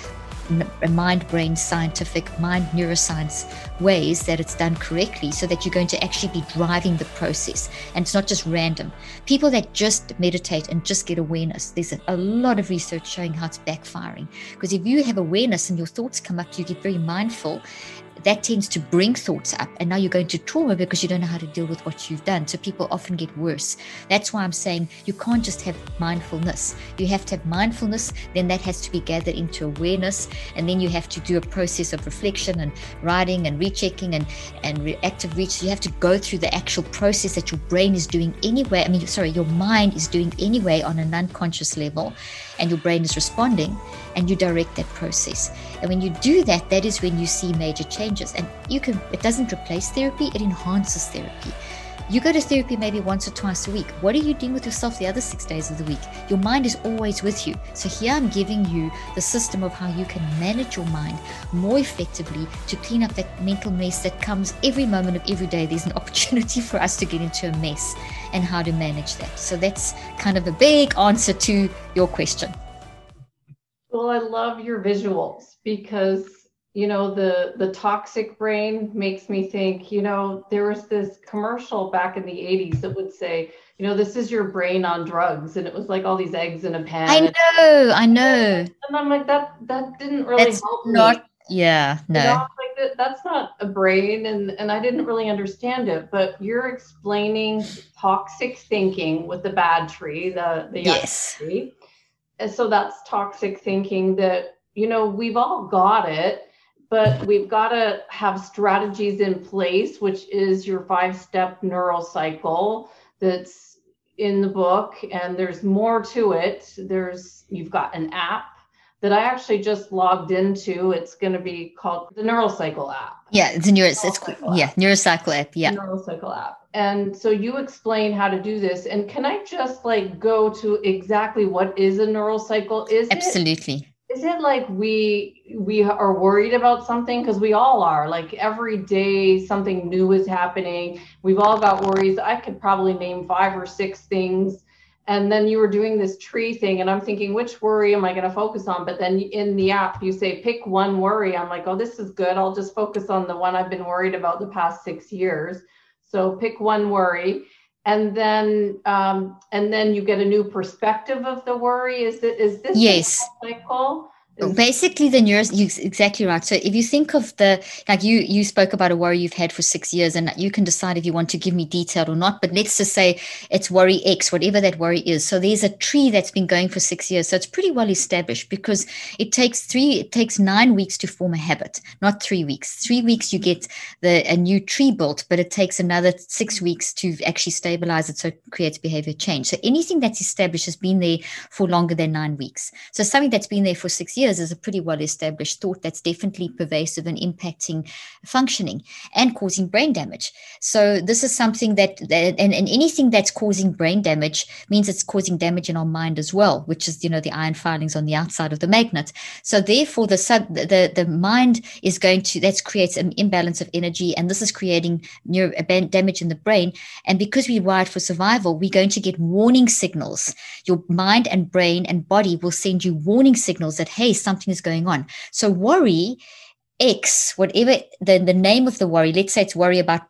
mind brain scientific mind neuroscience ways that it's done correctly so that you're going to actually be driving the process. And it's not just random. People that just meditate and just get awareness there's a, lot of research showing how it's backfiring. Because if you have awareness and your thoughts come up you get very mindful that tends to bring thoughts up. And now you're going to trauma because you don't know how to deal with what you've done. So people often get worse. That's why I'm saying you can't just have mindfulness. You have to have mindfulness, then that has to be gathered into awareness. And then you have to do a process of reflection and writing and rechecking and, and reactive reach. You have to go through the actual process that your brain is doing anyway. I mean, sorry, your mind is doing anyway on an unconscious level, and your brain is responding, and you direct that process. And when you do that, that is when you see major changes. And you can, it doesn't replace therapy, it enhances therapy. You go to therapy maybe once or twice a week. What are you doing with yourself the other six days of the week? Your mind is always with you. So here I'm giving you the system of how you can manage your mind more effectively to clean up that mental mess that comes every moment of every day. There's an opportunity for us to get into a mess and how to manage that. So that's kind of a big answer to your question. Well, I love your visuals because you know the the toxic brain makes me think you know there was this commercial back in the 80s that would say you know this is your brain on drugs and it was like all these eggs in a pan. I know i know. And i'm like that that didn't really that's help not me. yeah no. You know, like that, that's not a brain and and i didn't really understand it but you're explaining toxic thinking with the bad tree the the yes. tree. And so that's toxic thinking that you know we've all got it but we've got to have strategies in place which is your five step neurocycle that's in the book and there's more to it. There's you've got an app that i actually just logged into. It's going to be called the neurocycle app. Yeah it's a neuro it's Neurocycle yeah neurocycle app. yeah neurocycle app. And so you explain how to do this and can i just like go to exactly what is a neurocycle is it absolutely is it like we we are worried about something? Because we all are. Like every day something new is happening. We've all got worries. I could probably name five or six things. And then you were doing this tree thing and i'm thinking which worry am i going to focus on? But then in the app you say pick one worry. I'm like oh this is good. I'll just focus on the one i've been worried about the past six years. So pick one worry and then um, and then you get a new perspective of the worry. Is it is this yes. Cycle Oh. basically the neuro you exactly right. So if you think of the like you you spoke about a worry you've had for six years and you can decide if you want to give me detail or not but let's just say it's worry x whatever that worry is. So there's a tree that's been going for six years. So it's pretty well established because it takes three it takes nine weeks to form a habit not three weeks. Three weeks you get the a new tree built but it takes another six weeks to actually stabilize it so it creates behavior change. So anything that's established has been there for longer than nine weeks. So something that's been there for six years years is a pretty well established thought that's definitely pervasive and impacting functioning and causing brain damage. So this is something that, that and, and anything that's causing brain damage means it's causing damage in our mind as well, which is you know the iron filings on the outside of the magnet. So therefore, the sub the the mind is going to that creates an imbalance of energy, and this is creating neuro uh, damage in the brain. And because we wired for survival, we're going to get warning signals. Your mind and brain and body will send you warning signals that hey, something is going on. So worry X, whatever the, the name of the worry, let's say it's worry about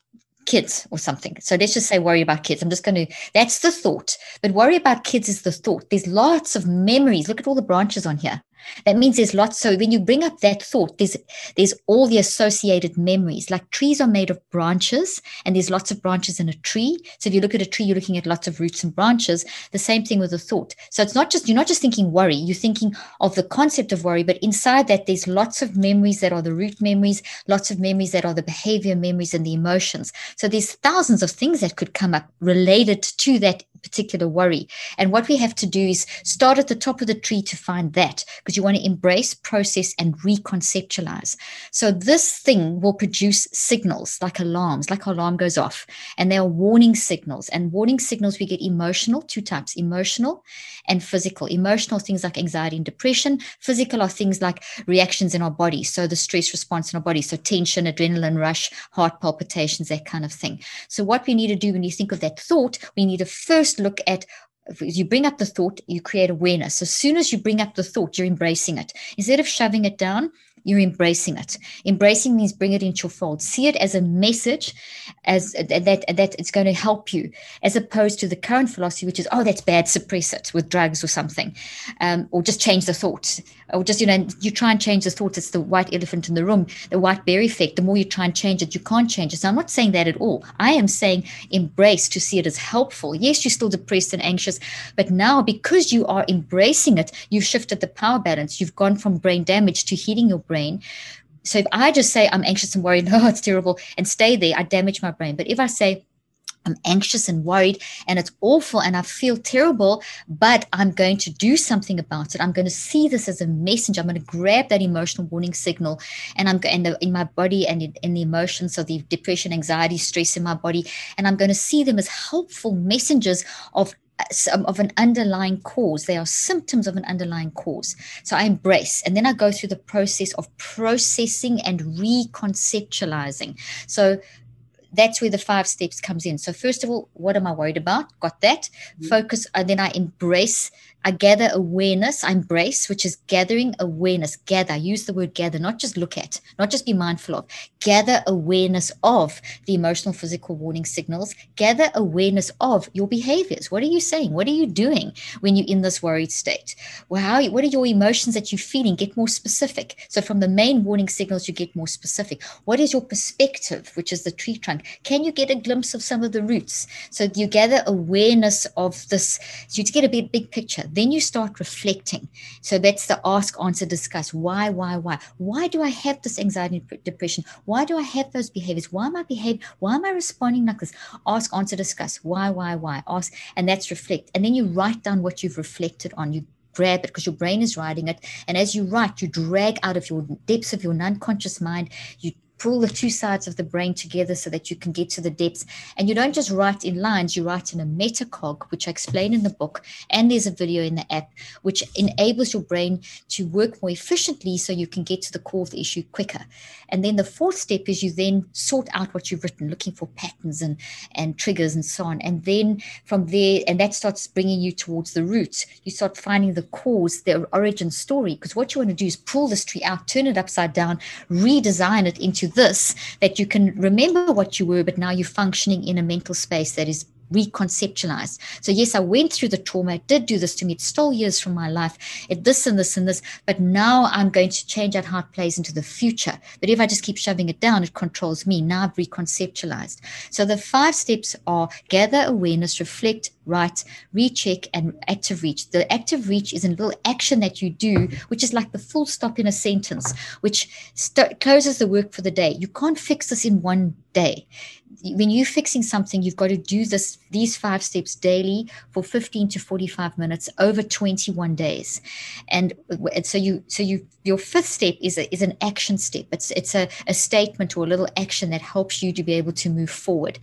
kids or something. So let's just say worry about kids. I'm just going to, that's the thought. But worry about kids is the thought. There's lots of memories. Look at all the branches on here. That means there's lots. So when you bring up that thought, there's there's all the associated memories. Like trees are made of branches, and there's lots of branches in a tree. So if you look at a tree, you're looking at lots of roots and branches. The same thing with a thought. So it's not just you're not just thinking worry. You're thinking of the concept of worry, but inside that there's lots of memories that are the root memories, lots of memories that are the behavior memories and the emotions. So there's thousands of things that could come up related to that particular worry. And what we have to do is start at the top of the tree to find that because you want to embrace, process, and reconceptualize. So this thing will produce signals like alarms, like alarm goes off, and they are warning signals. And warning signals we get emotional, two types emotional and physical. Emotional things like anxiety and depression, physical are things like reactions in our body. So the stress response in our body, so tension, adrenaline rush, heart palpitations, that kind of thing. So what we need to do when you think of that thought, we need to first first look at you bring up the thought, you create awareness. As soon as you bring up the thought, you're embracing it. Instead of shoving it down, you're embracing it. Embracing means bring it into your fold. See it as a message, as that that it's going to help you, as opposed to the current philosophy, which is oh that's bad, suppress it with drugs or something, um, or just change the thought, or just you know you try and change the thought. It's the white elephant in the room, the white bear effect. The more you try and change it, you can't change it. So I'm not saying that at all. I am saying embrace to see it as helpful. Yes, you're still depressed and anxious, but now because you are embracing it, you've shifted the power balance. You've gone from brain damage to healing your brain. So if I just say I'm anxious and worried, oh, it's terrible, and stay there, I damage my brain. But if I say, I'm anxious and worried and it's awful and I feel terrible, but I'm going to do something about it. I'm going to see this as a message. I'm going to grab that emotional warning signal and I'm in my body and in, in the emotions of the depression, anxiety, stress in my body. And I'm going to see them as helpful messengers of of an underlying cause. They are symptoms of an underlying cause. So I embrace, and then I go through the process of processing and reconceptualizing. So that's where the five steps comes in. So first of all, what am I worried about? Got that. Mm-hmm. Focus, and then I embrace I gather awareness, I embrace, which is gathering awareness. Gather, use the word gather, not just look at, not just be mindful of. Gather awareness of the emotional, physical warning signals. Gather awareness of your behaviors. What are you saying? What are you doing when you're in this worried state? Well, how, what are your emotions that you're feeling? Get more specific. So from the main warning signals, you get more specific. What is your perspective, which is the tree trunk? Can you get a glimpse of some of the roots? So you gather awareness of this. So you get a big, big picture then you start reflecting. So that's the ask, answer, discuss. Why, why, why? Why do I have this anxiety and depression? Why do I have those behaviors? Why am I behaving? Why am I responding like this? Ask, answer, discuss. Why, why, why? Ask, and that's reflect. And then you write down what you've reflected on. You grab it because your brain is writing it. And as you write, you drag out of your depths of your non-conscious mind, you pull the two sides of the brain together so that you can get to the depths. And you don't just write in lines, you write in a metacog, which I explain in the book. And there's a video in the app, which enables your brain to work more efficiently so you can get to the core of the issue quicker. And then the fourth step is you then sort out what you've written, looking for patterns and, and triggers and so on. And then from there, and that starts bringing you towards the roots. You start finding the cause, the origin story, because what you want to do is pull this tree out, turn it upside down, redesign it into this that you can remember what you were, but now you're functioning in a mental space that is reconceptualized. So yes, I went through the trauma. It did do this to me. It stole years from my life. It this and this and this. But now I'm going to change out how it plays into the future. But if I just keep shoving it down, it controls me. Now I've reconceptualized. So the five steps are gather awareness, reflect, write, recheck, and active reach. The active reach is a little action that you do, which is like the full stop in a sentence, which st- closes the work for the day. You can't fix this in one day when you're fixing something, you've got to do this these five steps daily for 15 to 45 minutes over 21 days. And, and so you, so you, your fifth step is a, is an action step. It's, it's a, a statement or a little action that helps you to be able to move forward.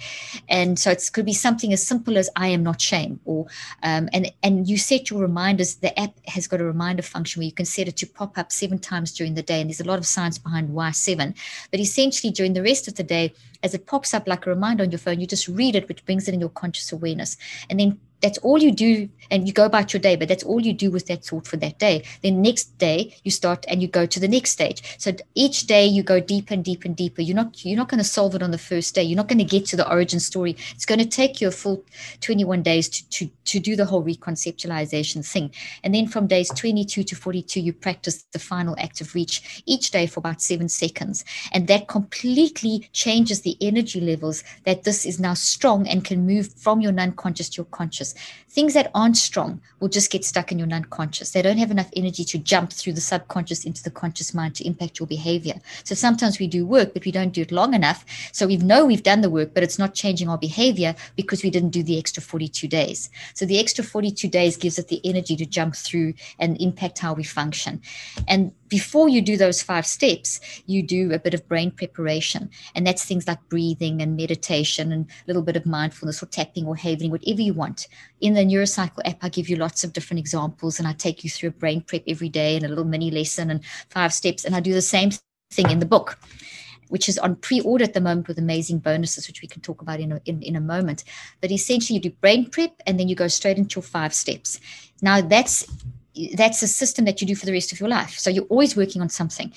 And so it could be something as simple as I am not shame or, um, and, and you set your reminders. The app has got a reminder function where you can set it to pop up seven times during the day. And there's a lot of science behind why seven, but essentially during the rest of the day, as it pops up like a reminder on your phone, you just read it, which brings it in your conscious awareness. And then that's all you do and you go about your day but that's all you do with that thought for that day. Then next day you start and you go to the next stage. So each day you go deeper and deeper and deeper. You're not you're not going to solve it on the first day. You're not going to get to the origin story. It's going to take you a full 21 days to to to do the whole reconceptualization thing. And then from days 22 to 42 you practice the final active reach each day for about 7 seconds. And that completely changes the energy levels that this is now strong and can move from your non-conscious to your conscious Things that aren't strong will just get stuck in your unconscious. They don't have enough energy to jump through the subconscious into the conscious mind to impact your behavior. So sometimes we do work, but we don't do it long enough. So we know we've done the work, but it's not changing our behavior because we didn't do the extra 42 days. So the extra 42 days gives us the energy to jump through and impact how we function. And before you do those five steps, you do a bit of brain preparation. And that's things like breathing and meditation and a little bit of mindfulness or tapping or having, whatever you want. In the Neurocycle app, I give you lots of different examples and I take you through a brain prep every day and a little mini lesson and five steps. And I do the same thing in the book. Which is on pre-order at the moment with amazing bonuses, which we can talk about in a, in, in a moment. But essentially, you do brain prep and then you go straight into your five steps. Now, that's that's a system that you do for the rest of your life. So you're always working on something.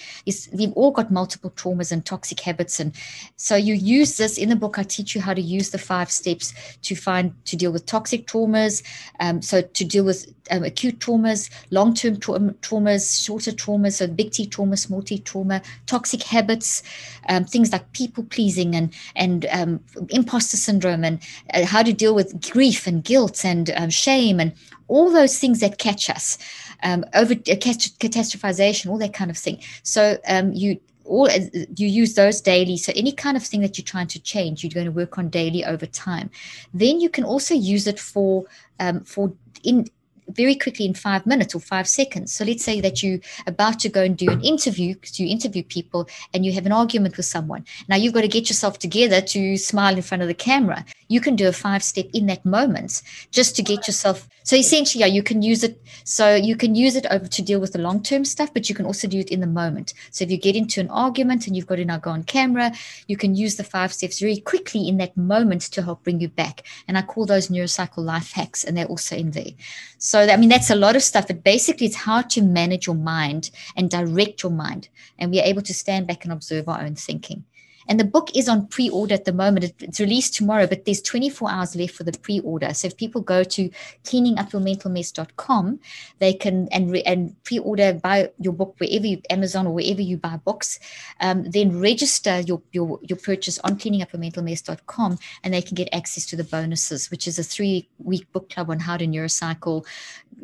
we've all got multiple traumas and toxic habits, and so you use this in the book. I teach you how to use the five steps to find to deal with toxic traumas. Um, so to deal with um, acute traumas, long-term tra- traumas, shorter traumas, so big T trauma, small T trauma, toxic habits, um, things like people pleasing and and um, imposter syndrome, and uh, how to deal with grief and guilt and um, shame and all those things that catch us, um, over uh, catastrophization, all that kind of thing. So um, you all uh, you use those daily. So any kind of thing that you're trying to change, you're going to work on daily over time. Then you can also use it for um, for in very quickly in five minutes or five seconds. So let's say that you're about to go and do an interview because you interview people and you have an argument with someone. Now you've got to get yourself together to smile in front of the camera. You can do a five step in that moment just to get yourself. So essentially, yeah, you can use it. So you can use it over to deal with the long term stuff, but you can also do it in the moment. So if you get into an argument and you've got to now go on camera, you can use the five steps very quickly in that moment to help bring you back. And I call those neurocycle life hacks, and they're also in there. So, I mean, that's a lot of stuff, but basically, it's how to manage your mind and direct your mind. And we're able to stand back and observe our own thinking. And the book is on pre order at the moment. It's released tomorrow, but there's 24 hours left for the pre order. So if people go to cleaningupyourmentalmess.com, they can and, and pre order, buy your book wherever you, Amazon or wherever you buy books, um, then register your, your, your purchase on cleaningupyourmentalmess.com and they can get access to the bonuses, which is a three week book club on how to neurocycle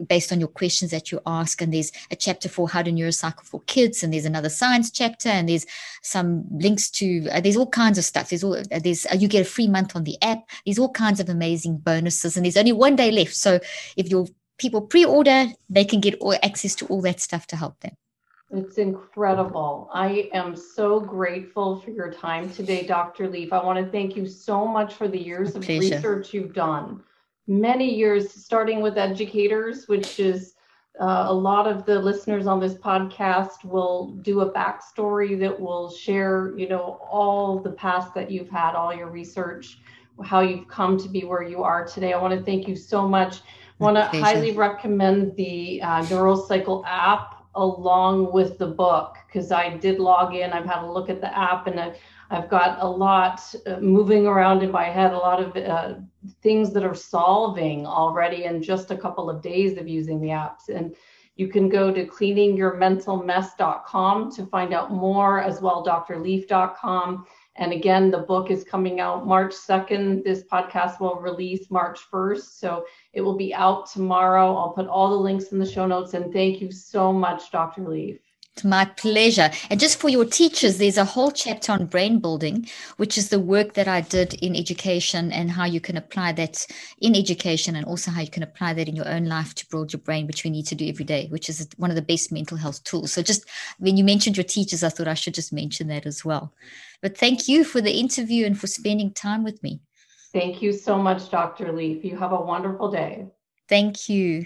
based on your questions that you ask. And there's a chapter for how to neurocycle for kids, and there's another science chapter, and there's some links to there's all kinds of stuff. There's all uh, there's uh, you get a free month on the app. There's all kinds of amazing bonuses, and there's only one day left. So if your people pre-order, they can get all access to all that stuff to help them. It's incredible. I am so grateful for your time today, Dr. Leaf. I want to thank you so much for the years of research you've done. Many years, starting with educators, which is uh, a lot of the listeners on this podcast will do a backstory that will share, you know, all the past that you've had, all your research, how you've come to be where you are today. I want to thank you so much. I want to highly recommend the uh, Neurocycle app along with the book because I did log in. I've had a look at the app and I've, I've got a lot uh, moving around in my head, a lot of uh, things that are solving already in just a couple of days of using the apps. And you can go to cleaningyourmentalmess.com to find out more, as well drleaf.com. And again, the book is coming out March 2nd. This podcast will release March 1st. So it will be out tomorrow. I'll put all the links in the show notes. And thank you so much, Dr. Leaf. It's my pleasure. And just for your teachers, there's a whole chapter on brain building, which is the work that I did in education and how you can apply that in education and also how you can apply that in your own life to build your brain, which we need to do every day, which is one of the best mental health tools. So just when you mentioned your teachers, I thought I should just mention that as well. But thank you for the interview and for spending time with me. Thank you so much, Dr. Leaf. You have a wonderful day. Thank you.